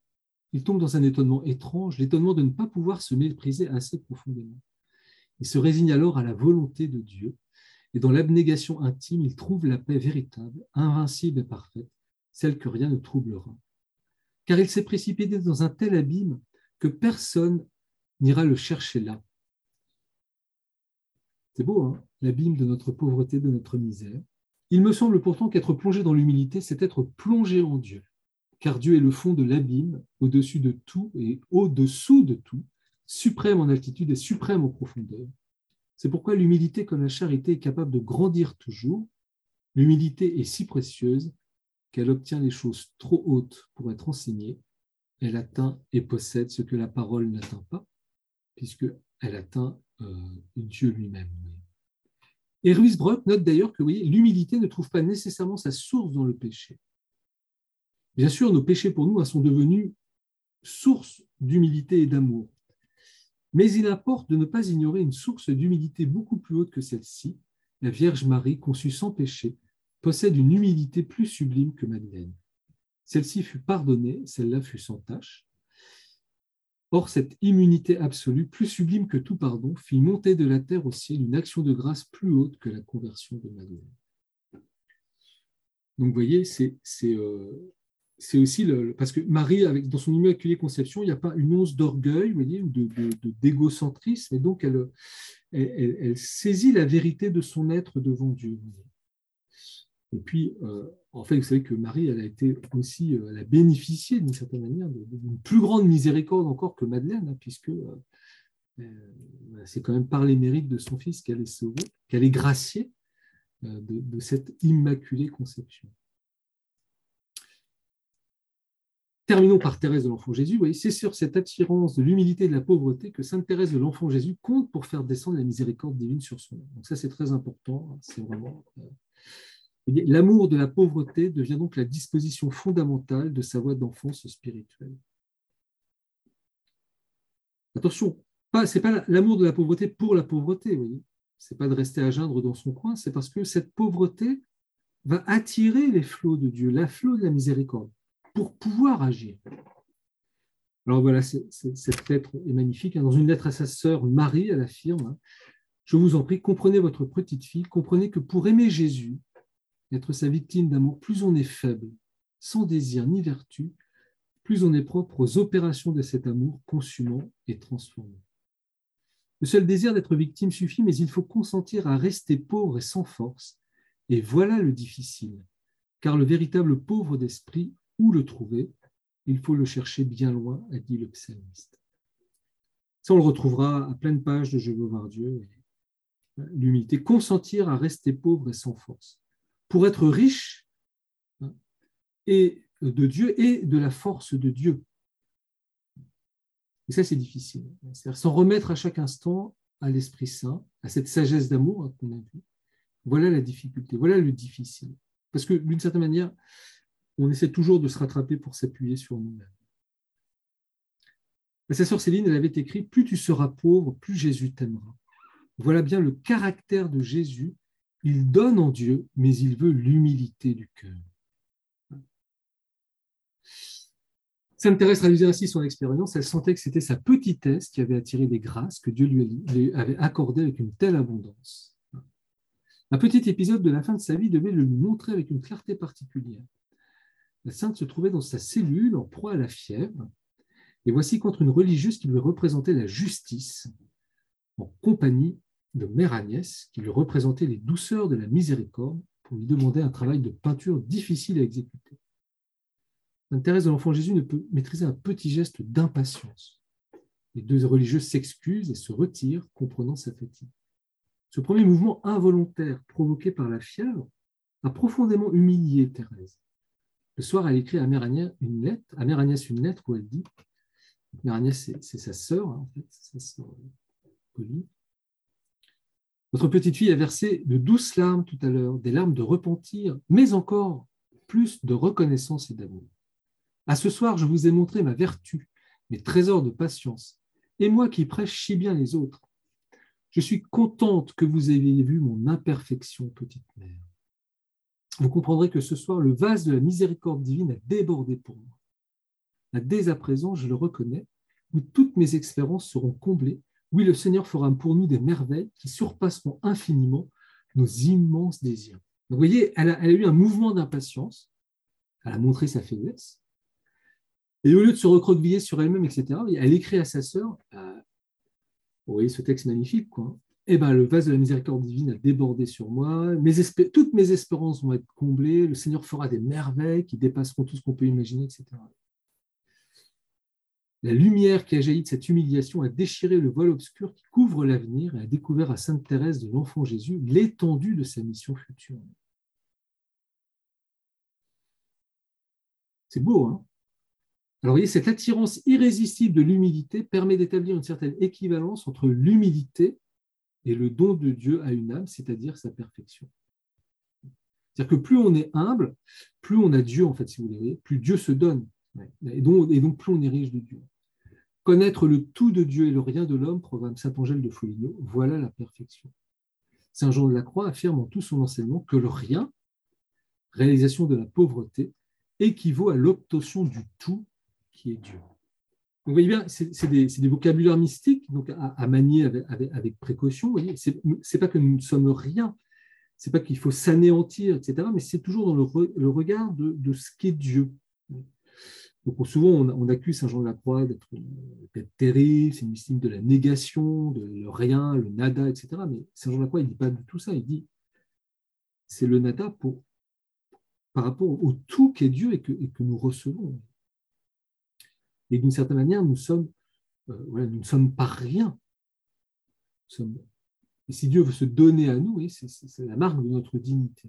S2: Il tombe dans un étonnement étrange, l'étonnement de ne pas pouvoir se mépriser assez profondément. Il se résigne alors à la volonté de Dieu et dans l'abnégation intime, il trouve la paix véritable, invincible et parfaite, celle que rien ne troublera. Car il s'est précipité dans un tel abîme que personne n'ira le chercher là. C'est beau, hein l'abîme de notre pauvreté, de notre misère. Il me semble pourtant qu'être plongé dans l'humilité, c'est être plongé en Dieu, car Dieu est le fond de l'abîme, au-dessus de tout et au-dessous de tout, suprême en altitude et suprême en profondeur. C'est pourquoi l'humilité comme la charité est capable de grandir toujours. L'humilité est si précieuse qu'elle obtient les choses trop hautes pour être enseignée. Elle atteint et possède ce que la parole n'atteint pas, puisqu'elle atteint euh, Dieu lui-même. Et Ruysbrock note d'ailleurs que l'humilité ne trouve pas nécessairement sa source dans le péché. Bien sûr, nos péchés pour nous sont devenus source d'humilité et d'amour. Mais il importe de ne pas ignorer une source d'humilité beaucoup plus haute que celle-ci. La Vierge Marie, conçue sans péché, possède une humilité plus sublime que Madeleine. Celle-ci fut pardonnée, celle-là fut sans tâche. Or, cette immunité absolue, plus sublime que tout pardon, fit monter de la terre au ciel une action de grâce plus haute que la conversion de Madeleine. Donc, vous voyez, c'est euh, aussi le, parce que Marie, dans son immaculée conception, il n'y a pas une once d'orgueil, ou d'égocentrisme, de, et donc elle, elle, saisit la vérité de son être devant Dieu. Et puis, euh, en fait, vous savez que Marie, elle a été aussi, euh, elle a bénéficié d'une certaine manière d'une plus grande miséricorde encore que Madeleine, hein, puisque euh, c'est quand même par les mérites de son fils qu'elle est sauvée, qu'elle est graciée de, cette immaculée conception. Terminons par Thérèse de l'Enfant Jésus. c'est sur cette attirance de l'humilité et de la pauvreté que Sainte Thérèse de l'Enfant Jésus compte pour faire descendre la miséricorde divine sur son âme. Donc ça, c'est très important. Hein, c'est vraiment L'amour de la pauvreté devient donc la disposition fondamentale de sa voie d'enfance spirituelle. Attention, ce n'est pas l'amour de la pauvreté pour la pauvreté, Ce n'est pas de rester à geindre dans son coin, c'est parce que cette pauvreté va attirer les flots de Dieu, la flot de la miséricorde, pour pouvoir agir. Alors voilà, cette lettre est magnifique. Dans une lettre à sa sœur Marie, elle affirme Je vous en prie, comprenez votre petite fille, comprenez que pour aimer Jésus, être sa victime d'amour, plus on est faible, sans désir ni vertu, plus on est propre aux opérations de cet amour consumant et transformant. Le seul désir d'être victime suffit, mais il faut consentir à rester pauvre et sans force. Et voilà le difficile, car le véritable pauvre d'esprit, où le trouver Il faut le chercher bien loin, a dit le psalmiste. Ça, on le retrouvera à pleine page de Je veux voir Dieu. L'humilité, consentir à rester pauvre et sans force pour être riche hein, et de Dieu et de la force de Dieu. Et ça, c'est difficile. C'est-à-dire s'en remettre à chaque instant à l'Esprit Saint, à cette sagesse d'amour hein, qu'on a vue. Voilà la difficulté, voilà le difficile. Parce que d'une certaine manière, on essaie toujours de se rattraper pour s'appuyer sur nous-mêmes. Sa sœur Céline, elle avait écrit Plus tu seras pauvre, plus Jésus t'aimera. Voilà bien le caractère de Jésus il donne en Dieu, mais il veut l'humilité du cœur. Sainte Thérèse traduisait ainsi son expérience. Elle sentait que c'était sa petitesse qui avait attiré des grâces que Dieu lui avait accordées avec une telle abondance. Un petit épisode de la fin de sa vie devait le lui montrer avec une clarté particulière. La sainte se trouvait dans sa cellule en proie à la fièvre, et voici contre une religieuse qui lui représentait la justice, en compagnie de Mère Agnès, qui lui représentait les douceurs de la miséricorde pour lui demander un travail de peinture difficile à exécuter. Sainte Thérèse de l'Enfant Jésus ne peut maîtriser un petit geste d'impatience. Les deux religieuses s'excusent et se retirent, comprenant sa fatigue. Ce premier mouvement involontaire provoqué par la fièvre a profondément humilié Thérèse. Le soir, elle écrit à Mère Agnès une lettre, à une lettre où elle dit, Mère Agnès, c'est sa sœur, hein, en fait, sa sœur Pauline, votre petite fille a versé de douces larmes tout à l'heure, des larmes de repentir, mais encore plus de reconnaissance et d'amour. À ce soir, je vous ai montré ma vertu, mes trésors de patience, et moi qui prêche si bien les autres. Je suis contente que vous ayez vu mon imperfection, petite mère. Vous comprendrez que ce soir, le vase de la miséricorde divine a débordé pour moi. Dès à présent, je le reconnais, où toutes mes expériences seront comblées oui, le Seigneur fera pour nous des merveilles qui surpasseront infiniment nos immenses désirs. vous voyez, elle a, eu un mouvement d'impatience, elle a montré sa faiblesse, et au lieu de se recroqueviller sur elle-même, etc., elle écrit à sa sœur, euh, vous voyez ce texte magnifique, quoi. Eh ben, le vase de la miséricorde divine a débordé sur moi, toutes mes espérances vont être comblées, le Seigneur fera des merveilles qui dépasseront tout ce qu'on peut imaginer, etc. La lumière qui a jailli de cette humiliation a déchiré le voile obscur qui couvre l'avenir et a découvert à Sainte Thérèse de l'Enfant Jésus l'étendue de sa mission future. C'est beau, hein? Alors, vous voyez, cette attirance irrésistible de l'humilité permet d'établir une certaine équivalence entre l'humilité et le don de Dieu à une âme, c'est-à-dire sa perfection. C'est-à-dire que plus on est humble, plus on a Dieu, en fait, si vous voulez, plus Dieu se donne. Et donc, plus on est riche de Dieu. Connaître le tout de Dieu et le rien de l'homme, programme Saint Angèle de Foligno, voilà la perfection. Saint Jean de la Croix affirme en tout son enseignement que le rien, réalisation de la pauvreté, équivaut à l'obtention du tout qui est Dieu. Vous voyez bien, c'est des, vocabulaires mystiques donc à, manier avec, précaution. Ce n'est pas que nous ne sommes rien, c'est pas qu'il faut s'anéantir, etc., mais c'est toujours dans le, regard de, ce qu'est Dieu. Donc souvent, on, accuse Saint Jean de la Croix d'être terrible, c'est une mystique de la négation, de le rien, le nada, etc. Mais Saint Jean de la Croix, il ne dit pas du tout ça, il dit c'est le nada par rapport au tout qu'est Dieu et que, nous recevons. Et d'une certaine manière, nous euh, ne sommes pas rien. et si Dieu veut se donner à nous, c'est la marque de notre dignité.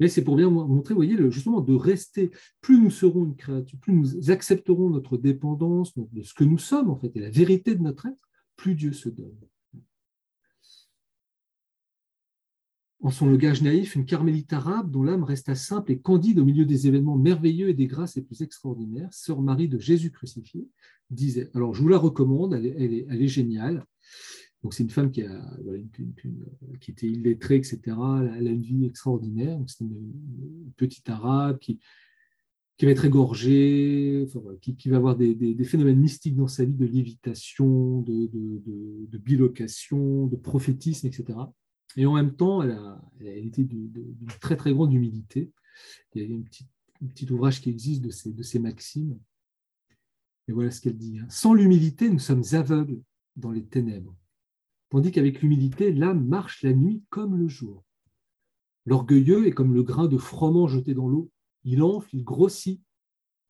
S2: Mais c'est pour bien montrer, vous voyez, justement, de rester, plus nous serons une créature, plus nous accepterons notre dépendance de ce que nous sommes, en fait, et la vérité de notre être, plus Dieu se donne. En son langage naïf, une carmélite arabe dont l'âme resta simple et candide au milieu des événements merveilleux et des grâces les plus extraordinaires, sœur Marie de Jésus crucifié, disait, alors je vous la recommande, elle est, géniale, donc c'est une femme qui, était illettrée, etc. Elle a une vie extraordinaire. C'est une, petite arabe qui, va être égorgée, qui, va avoir des, phénomènes mystiques dans sa vie de lévitation, de, bilocation, de prophétisme, etc. Et en même temps, elle, a, elle était d'une très très grande humilité. Il y a un petit, ouvrage qui existe de ces, de ces maximes. Et voilà ce qu'elle dit. Hein. Sans l'humilité, nous sommes aveugles dans les ténèbres tandis qu'avec l'humilité, l'âme marche la nuit comme le jour. L'orgueilleux est comme le grain de froment jeté dans l'eau. Il enfle, il grossit.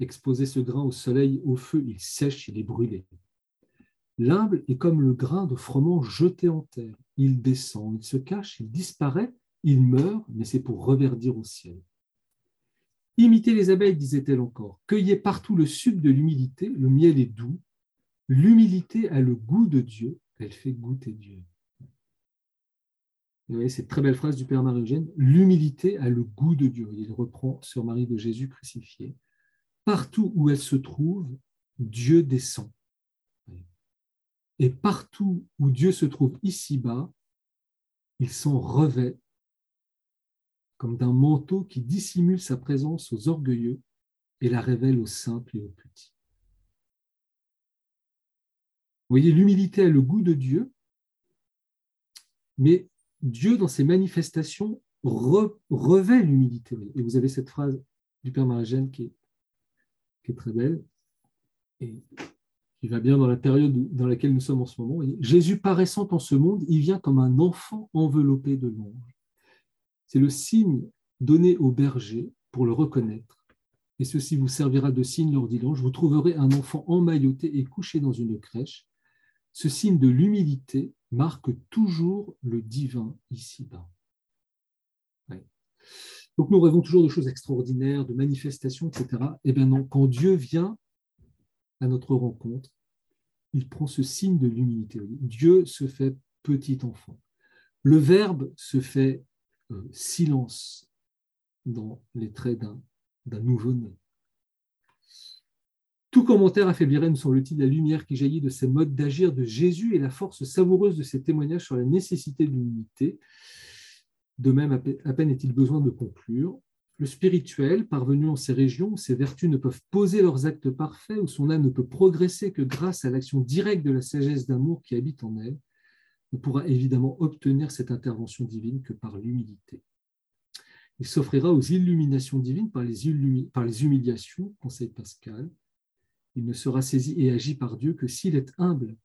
S2: Exposer ce grain au soleil, au feu, il sèche, il est brûlé. L'humble est comme le grain de froment jeté en terre. Il descend, il se cache, il disparaît, il meurt, mais c'est pour reverdir au ciel. Imitez les abeilles, disait-elle encore. Cueillez partout le sucre de l'humilité, le miel est doux. L'humilité a le goût de Dieu, elle fait goûter Dieu. Vous voyez cette très belle phrase du Père Marie-Eugène L'humilité a le goût de Dieu. Il reprend sur Marie de Jésus crucifié. Partout où elle se trouve, Dieu descend. Et partout où Dieu se trouve ici-bas, il s'en revêt comme d'un manteau qui dissimule sa présence aux orgueilleux et la révèle aux simples et aux petits. Vous voyez, l'humilité a le goût de Dieu, mais Dieu, dans ses manifestations, revêt l'humilité. Et vous avez cette phrase du Père Maragène qui est, très belle qui va bien dans la période dans laquelle nous sommes en ce moment. Jésus paraissant en ce monde, il vient comme un enfant enveloppé de l'ange. C'est le signe donné au berger pour le reconnaître. Et ceci vous servira de signe, leur dit l'ange. Vous trouverez un enfant emmailloté et couché dans une crèche ce signe de l'humilité marque toujours le divin ici-bas. Donc nous rêvons toujours de choses extraordinaires, de manifestations, etc. Eh bien non, quand Dieu vient à notre rencontre, il prend ce signe de l'humilité. Dieu se fait petit enfant. Le Verbe se fait euh, silence dans les traits d'un nouveau-né. Tout commentaire affaiblirait, nous semble-t-il, la lumière qui jaillit de ces modes d'agir de Jésus et la force savoureuse de ses témoignages sur la nécessité de l'unité. De même, à peine est-il besoin de conclure. Le spirituel, parvenu en ces régions où ses vertus ne peuvent poser leurs actes parfaits, où son âme ne peut progresser que grâce à l'action directe de la sagesse d'amour qui habite en elle, ne pourra évidemment obtenir cette intervention divine que par l'humilité. Il s'offrira aux illuminations divines par les, humiliations, conseille Pascal, il ne sera saisi et agi par Dieu que s'il est humble.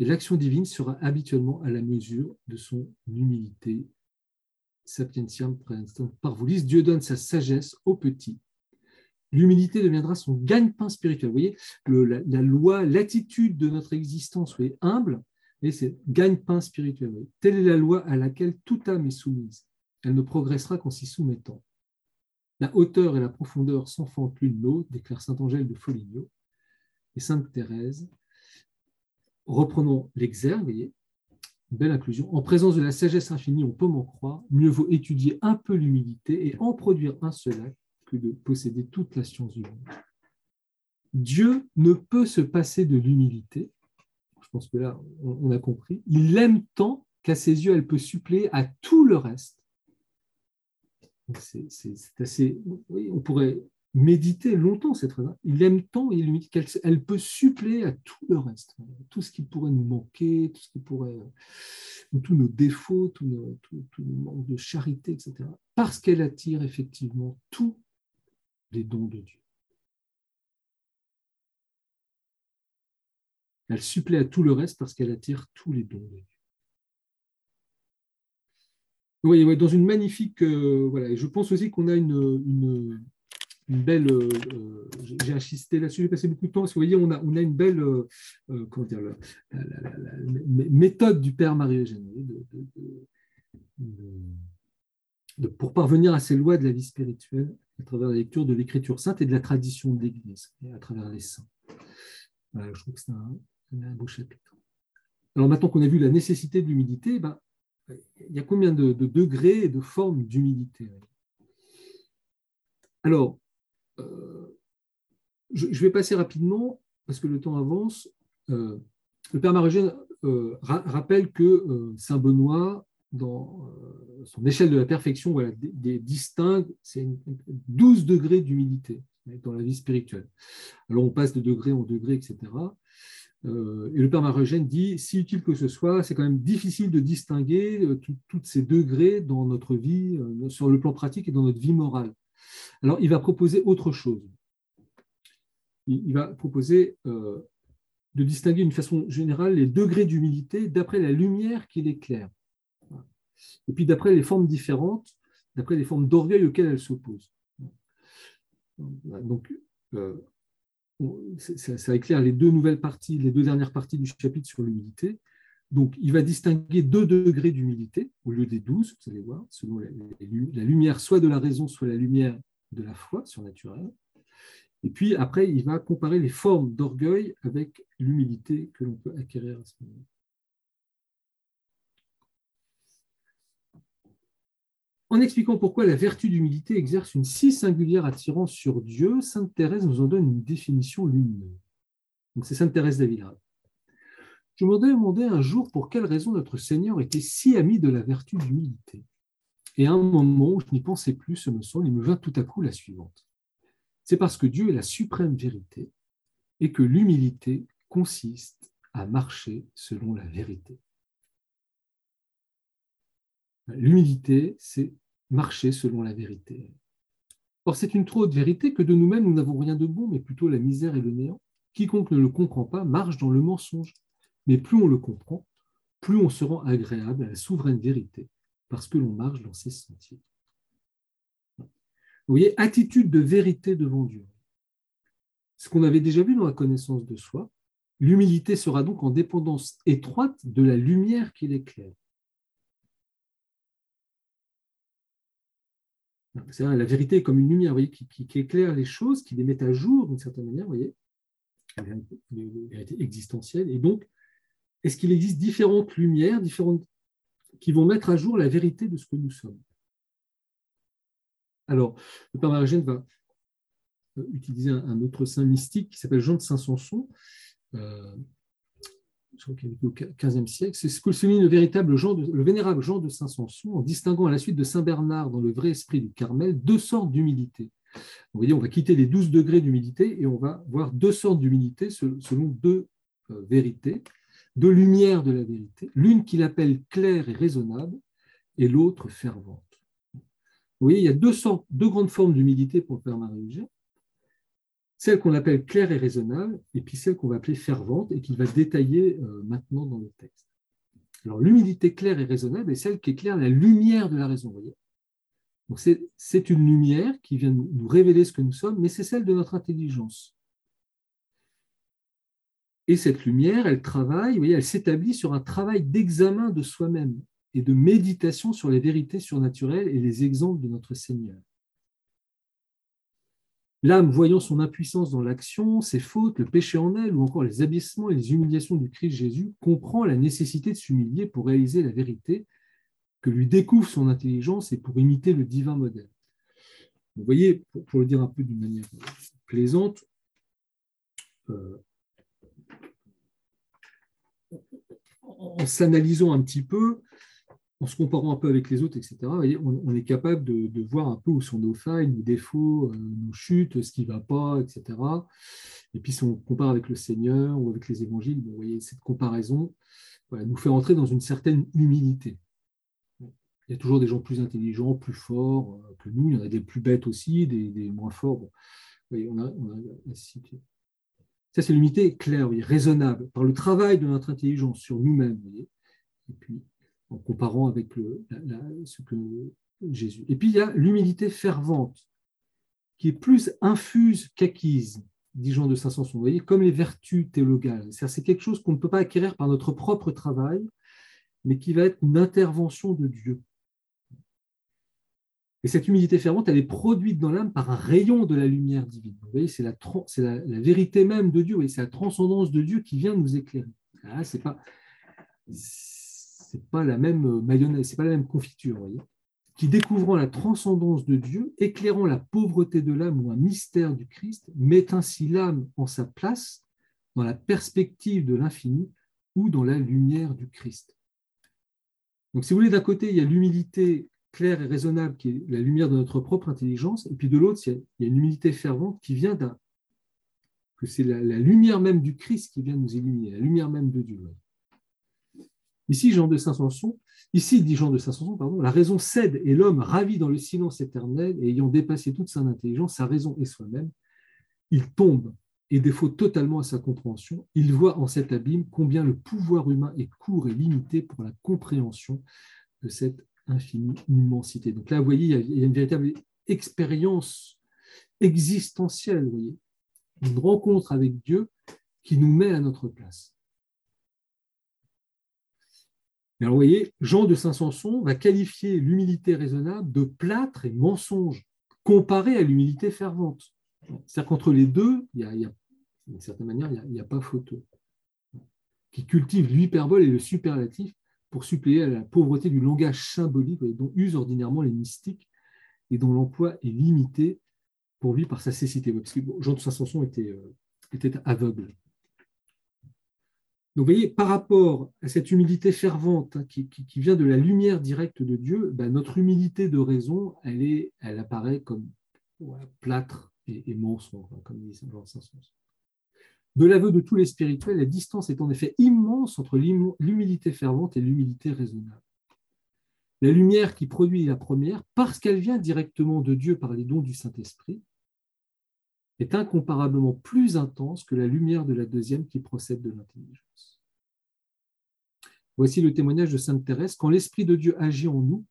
S2: Et l'action divine sera habituellement à la mesure de son humilité. Sapientiam parvulis, Dieu donne sa sagesse aux petits. L'humilité deviendra son gagne-pain spirituel. Vous voyez, la, loi, l'attitude de notre existence est humble, et c'est gagne-pain spirituel. Telle est la loi à laquelle toute âme est soumise. Elle ne progressera qu'en s'y soumettant. La hauteur et la profondeur s'enfantent l'une l'autre, déclare saint Angèle de Foligno et Sainte Thérèse. Reprenons l'exergue, belle inclusion. En présence de la sagesse infinie, on peut m'en croire, mieux vaut étudier un peu l'humilité et en produire un seul acte que de posséder toute la science du monde. Dieu ne peut se passer de l'humilité. Je pense que là, on a compris. Il l'aime tant qu'à ses yeux, elle peut suppléer à tout le reste. C'est assez. on pourrait méditer longtemps cette phrase. Il aime tant et qu'elle elle peut suppléer à tout le reste, tout ce qui pourrait nous manquer, tout ce qui pourrait, euh, tous nos défauts, tous nos, tout, manques de charité, etc. Parce qu'elle attire effectivement tous les dons de Dieu. Elle supplée à tout le reste parce qu'elle attire tous les dons de Dieu. Oui, dans une magnifique. Euh, voilà, je pense aussi qu'on a une belle. Euh, euh, j'ai assisté là-dessus, j'ai passé beaucoup de temps. Parce que vous voyez, on a, une belle méthode du Père Marie-Eugène de, pour parvenir à ces lois de la vie spirituelle à travers la lecture de l'Écriture sainte et de la tradition de l'Église, à travers les saints. je trouve que c'est un, beau chapitre. Alors maintenant qu'on a vu la nécessité de l'humilité, ben, il y a combien de, de degrés et de formes d'humilité? Alors, euh, je, vais passer rapidement, parce que le temps avance. Euh, le Père Marogène euh, rappelle que Saint Benoît, dans son échelle de la perfection, distingue, c'est 12 degrés d'humilité dans la vie spirituelle. Alors on passe de degré en degré, etc. et le Père Marogène dit, si utile que ce soit, c'est quand même difficile de distinguer tous ces degrés dans notre vie, sur le plan pratique et dans notre vie morale. Alors, il va proposer autre chose. Il, va proposer euh, de distinguer d'une façon générale les degrés d'humilité d'après la lumière qui l'éclaire. Et puis d'après les formes différentes, d'après les formes d'orgueil auxquelles elle s'oppose. Donc, euh, ça, ça, éclaire les deux nouvelles parties, les deux dernières parties du chapitre sur l'humilité. Donc, il va distinguer deux degrés d'humilité au lieu des douze, vous allez voir, selon la, lumière soit de la raison, soit la lumière de la foi surnaturelle. Et puis, après, il va comparer les formes d'orgueil avec l'humilité que l'on peut acquérir à ce moment. En expliquant pourquoi la vertu d'humilité exerce une si singulière attirance sur Dieu, Sainte Thérèse nous en donne une définition lumineuse. Donc, c'est Sainte Thérèse d'Avila. Je me demandais un jour pour quelle raison notre Seigneur était si ami de la vertu d'humilité. Et à un moment où je n'y pensais plus, ce me il me vint tout à coup la suivante. C'est parce que Dieu est la suprême vérité et que l'humilité consiste à marcher selon la vérité. L'humilité, c'est marcher selon la vérité. Or, c'est une trop haute vérité que de nous-mêmes, nous n'avons rien de bon, mais plutôt la misère et le néant. Quiconque ne le comprend pas marche dans le mensonge. Mais plus on le comprend, plus on se rend agréable à la souveraine vérité, parce que l'on marche dans ses sentiers. Vous voyez, attitude de vérité devant Dieu. Ce qu'on avait déjà vu dans la connaissance de soi, l'humilité sera donc en dépendance étroite de la lumière qui l'éclaire. la vérité est comme une lumière qui, éclaire les choses, qui les met à jour d'une certaine manière, vous voyez, la vérité existentielle. Et donc, est-ce qu'il existe différentes lumières, différentes qui vont mettre à jour la vérité de ce que nous sommes Alors, le Père Marigène va euh, utiliser un autre saint mystique qui s'appelle Jean de Saint-Sanson, euh, au XVe siècle. C'est ce que souligne le, véritable Jean le vénérable Jean de Saint-Sanson en distinguant à la suite de Saint Bernard dans le vrai esprit du Carmel deux sortes d'humilité. Vous voyez, on va quitter les douze degrés d'humilité et on va voir deux sortes d'humilité selon deux euh, vérités de lumière de la vérité, l'une qu'il appelle claire et raisonnable, et l'autre fervente. Vous voyez, il y a deux, deux grandes formes d'humilité pour le Père marie celle qu'on appelle claire et raisonnable, et puis celle qu'on va appeler fervente, et qu'il va détailler euh, maintenant dans le texte. Alors, l'humilité claire et raisonnable est celle qui éclaire la lumière de la raison. C'est une lumière qui vient nous révéler ce que nous sommes, mais c'est celle de notre intelligence. Et cette lumière, elle travaille, voyez, elle s'établit sur un travail d'examen de soi-même et de méditation sur les vérités surnaturelles et les exemples de notre Seigneur. L'âme, voyant son impuissance dans l'action, ses fautes, le péché en elle, ou encore les abyssements et les humiliations du Christ Jésus, comprend la nécessité de s'humilier pour réaliser la vérité que lui découvre son intelligence et pour imiter le divin modèle. Vous voyez, pour, le dire un peu d'une manière plaisante, euh, en s'analysant un petit peu, en se comparant un peu avec les autres, etc., on, est capable de, voir un peu où sont nos failles, nos défauts, euh, nos chutes, ce qui ne va pas, etc. Et puis si on compare avec le Seigneur ou avec les évangiles, vous voyez, cette comparaison nous fait entrer dans une certaine humilité. Il y a toujours des gens plus intelligents, plus forts euh, que nous, il y en a des plus bêtes aussi, des, moins forts. on a, Ça, c'est l'humilité claire, raisonnable, par le travail de notre intelligence sur nous-mêmes. Et puis, en comparant avec ce que Jésus. Et puis il y a l'humilité fervente, qui est plus infuse qu'acquise, dit Jean de Saint-Sanson. Vous comme les vertus théologales. C'est quelque chose qu'on ne peut pas acquérir par notre propre travail, mais qui va être une intervention de Dieu. Et cette humilité fervente, elle est produite dans l'âme par un rayon de la lumière divine. Vous voyez, c'est la, vérité même de Dieu, c'est la transcendance de Dieu qui vient nous éclairer. Ah, c'est pas c'est pas la même mayonnaise, c'est pas la même confiture, qui découvrant la transcendance de Dieu, éclairant la pauvreté de l'âme ou un mystère du Christ, met ainsi l'âme en sa place dans la perspective de l'infini ou dans la lumière du Christ. Donc, si vous voulez, d'un côté, il y a l'humilité claire et raisonnable qui est la lumière de notre propre intelligence, et puis de l'autre, il y a une humilité fervente qui vient d'un que c'est la, lumière même du Christ qui vient nous illuminer, la lumière même de Dieu. Ici, Jean de Saint-Sanson, ici, dit Jean de Saint-Sanson, pardon, la raison cède et l'homme, ravi dans le silence éternel et ayant dépassé toute son intelligence, sa raison et soi-même, il tombe et défaut totalement à sa compréhension. Il voit en cet abîme combien le pouvoir humain est court et limité pour la compréhension de cette infinie immensité. Donc là, vous voyez, il y a une véritable expérience existentielle, voyez, une rencontre avec Dieu qui nous met à notre place. alors, vous voyez, Jean de Saint-Sanson va qualifier l'humilité raisonnable de plâtre et mensonge, comparé à l'humilité fervente. C'est-à-dire qu'entre les deux, il y a, d'une certaine manière, il n'y a, pas photo. Qui cultive l'hyperbole et le superlatif pour suppléer à la pauvreté du langage symbolique dont usent ordinairement les mystiques et dont l'emploi est limité pour lui par sa cécité. Jean de Saint-Sanson était, euh, était aveugle. Donc, vous voyez, par rapport à cette humilité fervente hein, qui, vient de la lumière directe de Dieu, ben, notre humilité de raison, elle, est, elle apparaît comme plâtre et, mensonge, hein, comme dit Jean De l'aveu de tous les spirituels, la distance est en effet immense entre l'humilité fervente et l'humilité raisonnable. La lumière qui produit la première, parce qu'elle vient directement de Dieu par les dons du Saint-Esprit, est incomparablement plus intense que la lumière de la deuxième qui procède de l'intelligence. Voici le témoignage de Sainte Thérèse. Quand l'Esprit de Dieu agit en nous,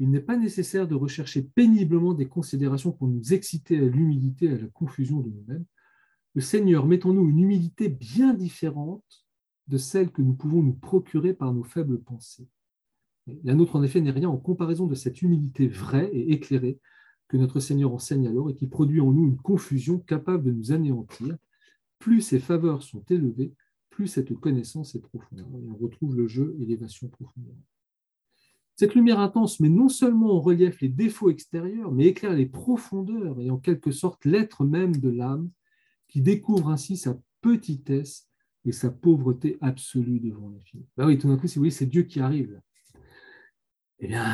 S2: il n'est pas nécessaire de rechercher péniblement des considérations pour nous exciter à l'humilité à la confusion de nous-mêmes. Le Seigneur met en nous une humilité bien différente de celle que nous pouvons nous procurer par nos faibles pensées. La nôtre, en effet, n'est rien en comparaison de cette humilité vraie et éclairée que notre Seigneur enseigne alors et qui produit en nous une confusion capable de nous anéantir. Plus ces faveurs sont élevées, plus cette connaissance est profonde. on retrouve le jeu élévation profondeur. Cette lumière intense met non seulement en relief les défauts extérieurs, mais éclaire les profondeurs et en quelque sorte l'être même de l'âme, qui découvre ainsi sa petitesse et sa pauvreté absolue devant l'infini. Bah oui, tout d'un coup, c'est Dieu qui arrive. Eh bien,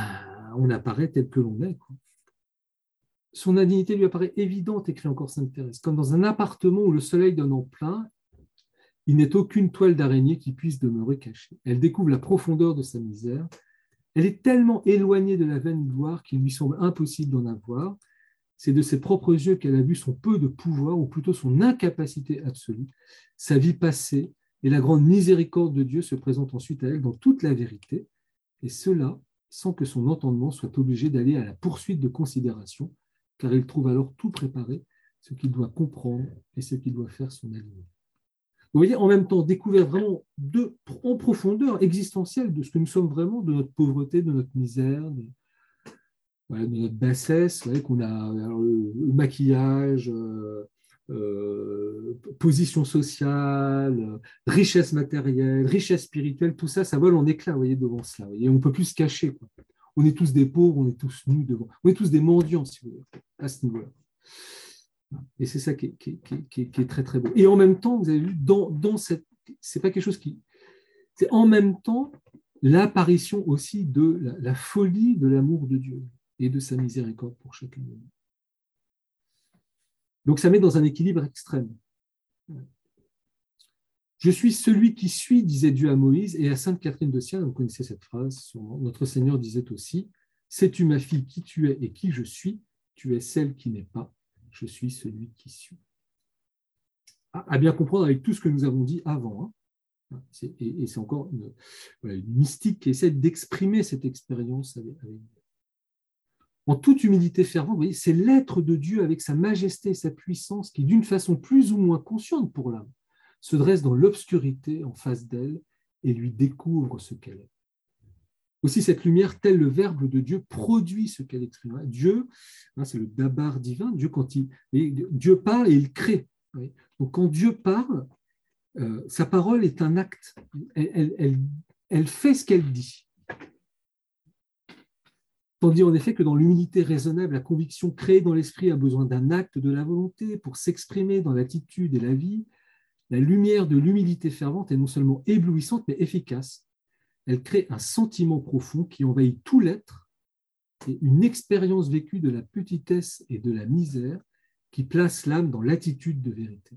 S2: on apparaît tel que l'on est son indignité lui apparaît évidente, écrit encore Sainte Thérèse, comme dans un appartement où le soleil donne en plein, il n'est aucune toile d'araignée qui puisse demeurer cachée. Elle découvre la profondeur de sa misère. Elle est tellement éloignée de la vaine gloire qu'il lui semble impossible d'en avoir. C'est de ses propres yeux qu'elle a vu son peu de pouvoir, ou plutôt son incapacité absolue, sa vie passée, et la grande miséricorde de Dieu se présente ensuite à elle dans toute la vérité, et cela sans que son entendement soit obligé d'aller à la poursuite de considérations car il trouve alors tout préparé, ce qu'il doit comprendre et ce qu'il doit faire son aliment. Vous voyez, en même temps, découvert vraiment en profondeur existentielle de ce que nous sommes vraiment, de notre pauvreté, de notre misère, notre bassesse, voyez, qu'on a le, maquillage, euh, euh, position sociale, richesse matérielle, richesse spirituelle, tout ça, ça vole en éclat, vous voyez, devant cela. On ne peut plus se cacher. Quoi on est tous des pauvres, on est tous nus devant. On est tous des mendiants, si vous voulez, à ce niveau-là. Et c'est ça qui est, très, très beau. Et en même temps, vous avez vu, dans, dans cette. C'est pas quelque chose qui. C'est en même temps, l'apparition aussi de la folie de l'amour de Dieu et de sa miséricorde pour chacun de nous. Donc ça met dans un équilibre extrême. Je suis celui qui suis, disait Dieu à Moïse, et à Sainte Catherine de Sienne, vous connaissez cette phrase, notre Seigneur disait aussi, Sais-tu ma fille qui tu es et qui je suis? Tu es celle qui n'est pas, je suis celui qui suis. À bien comprendre avec tout ce que nous avons dit avant. Hein. Et c'est encore une, mystique qui essaie d'exprimer cette expérience avec, En toute humilité fervente, c'est l'être de Dieu avec sa majesté et sa puissance qui, d'une façon plus ou moins consciente pour l'âme, se dresse dans l'obscurité en face d'elle et lui découvre ce qu'elle est. Aussi, cette lumière, tel le Verbe de Dieu, produit ce qu'elle exprime. Dieu, hein, c'est le dabar divin, Dieu, Dieu parle et il crée. Donc, quand Dieu parle, euh, sa parole est un acte. Elle fait ce qu'elle dit. Tandis en effet que dans l'humilité raisonnable, la conviction créée dans l'esprit a besoin d'un acte de la volonté pour s'exprimer dans l'attitude et la vie, la lumière de l'humilité fervente est non seulement éblouissante, mais efficace. Elle crée un sentiment profond qui envahit tout l'être et une expérience vécue de la petitesse et de la misère qui place l'âme dans l'attitude de vérité.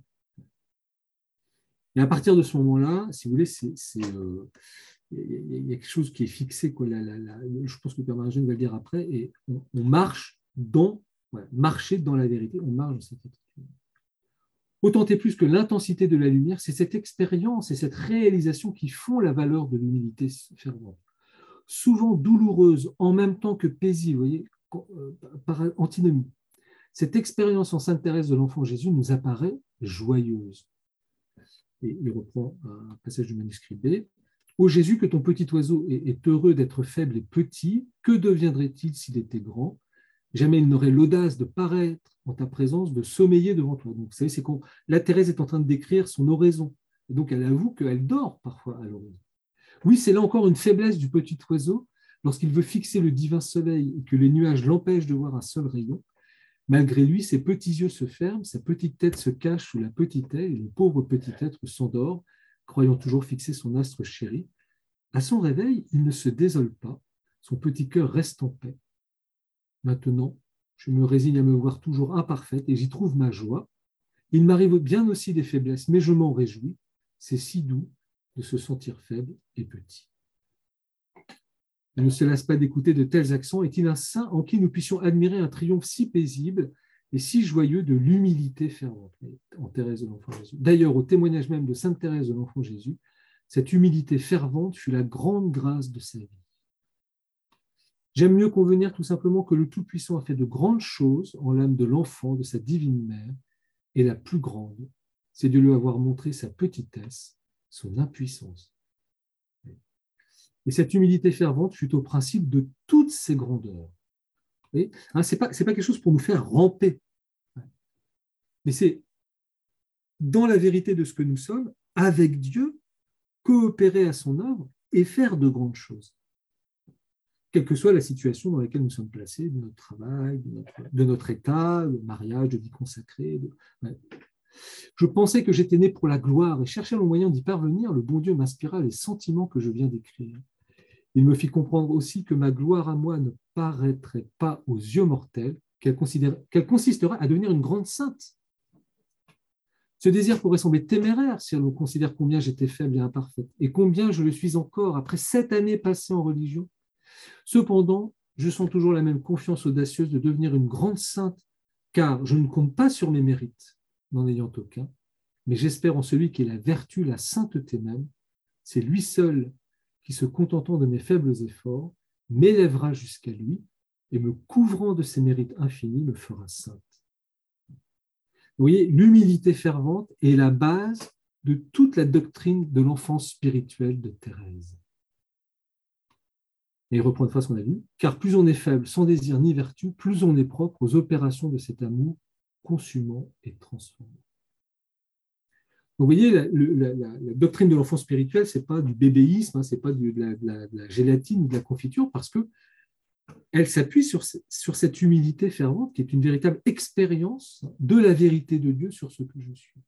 S2: Et à partir de ce moment-là, si vous voulez, c'est, euh, il y a quelque chose qui est fixé. Quoi, je pense que Père Marie va le dire après. Et on, marche dans, marcher dans la vérité. On marche dans cette attitude. Autant et plus que l'intensité de la lumière, c'est cette expérience et cette réalisation qui font la valeur de l'humilité fervente. Souvent douloureuse, en même temps que paisible, vous voyez, euh, par antinomie. Cette expérience en Sainte Thérèse de l'Enfant Jésus nous apparaît joyeuse. Et il reprend un passage du manuscrit B. Ô Jésus, que ton petit oiseau est heureux d'être faible et petit, que deviendrait-il s'il était grand? Jamais il n'aurait l'audace de paraître en ta présence, de sommeiller devant toi. Donc, vous savez, c'est quand la Thérèse est en train de décrire son oraison. Donc, elle avoue qu'elle dort parfois à l'oraison. Oui, c'est là encore une faiblesse du petit oiseau lorsqu'il veut fixer le divin soleil et que les nuages l'empêchent de voir un seul rayon. Malgré lui, ses petits yeux se ferment, sa petite tête se cache sous la petite aile et le pauvre petit être s'endort, croyant toujours fixer son astre chéri. À son réveil, il ne se désole pas, son petit cœur reste en paix. Maintenant, je me résigne à me voir toujours imparfaite et j'y trouve ma joie. Il m'arrive bien aussi des faiblesses, mais je m'en réjouis. C'est si doux de se sentir faible et petit. Il ne se lasse pas d'écouter de tels accents. Est-il un saint en qui nous puissions admirer un triomphe si paisible et si joyeux de l'humilité fervente en Thérèse de l'Enfant Jésus D'ailleurs, au témoignage même de Sainte Thérèse de l'Enfant Jésus, cette humilité fervente fut la grande grâce de sa vie. J'aime mieux convenir tout simplement que le Tout-Puissant a fait de grandes choses en l'âme de l'enfant, de sa divine mère, et la plus grande, c'est de lui avoir montré sa petitesse, son impuissance. Et cette humilité fervente fut au principe de toutes ces grandeurs. Hein, Ce n'est pas, pas quelque chose pour nous faire ramper, mais c'est dans la vérité de ce que nous sommes, avec Dieu, coopérer à son œuvre et faire de grandes choses quelle que soit la situation dans laquelle nous sommes placés, de notre travail, de notre, état, de mariage, de vie consacrée. Je pensais que j'étais né pour la gloire et cherchais le moyen d'y parvenir. Le bon Dieu m'inspira les sentiments que je viens d'écrire. Il me fit comprendre aussi que ma gloire à moi ne paraîtrait pas aux yeux mortels, qu'elle consisterait à devenir une grande sainte. Ce désir pourrait sembler téméraire si l'on considère combien j'étais faible et imparfaite, et combien je le suis encore après sept années passées en religion Cependant, je sens toujours la même confiance audacieuse de devenir une grande sainte, car je ne compte pas sur mes mérites, n'en ayant aucun, mais j'espère en celui qui est la vertu, la sainteté même. C'est lui seul qui, se contentant de mes faibles efforts, m'élèvera jusqu'à lui et me couvrant de ses mérites infinis, me fera sainte. Vous voyez, l'humilité fervente est la base de toute la doctrine de l'enfance spirituelle de Thérèse. Et il reprend une phrase qu'on a vue, car plus on est faible, sans désir ni vertu, plus on est propre aux opérations de cet amour consumant et transformant. Vous voyez, la, doctrine de l'enfant spirituel, ce n'est pas du bébéisme, hein, ce n'est pas de, la, gélatine ou de la confiture, parce que elle s'appuie sur, sur cette humilité fervente qui est une véritable expérience de la vérité de Dieu sur ce que je suis.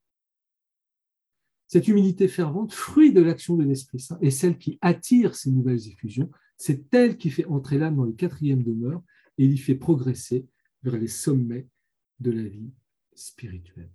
S2: Cette humilité fervente, fruit de l'action de l'Esprit Saint, est celle qui attire ces nouvelles effusions. C'est elle qui fait entrer l'âme dans les quatrièmes demeures et l'y fait progresser vers les sommets de la vie spirituelle.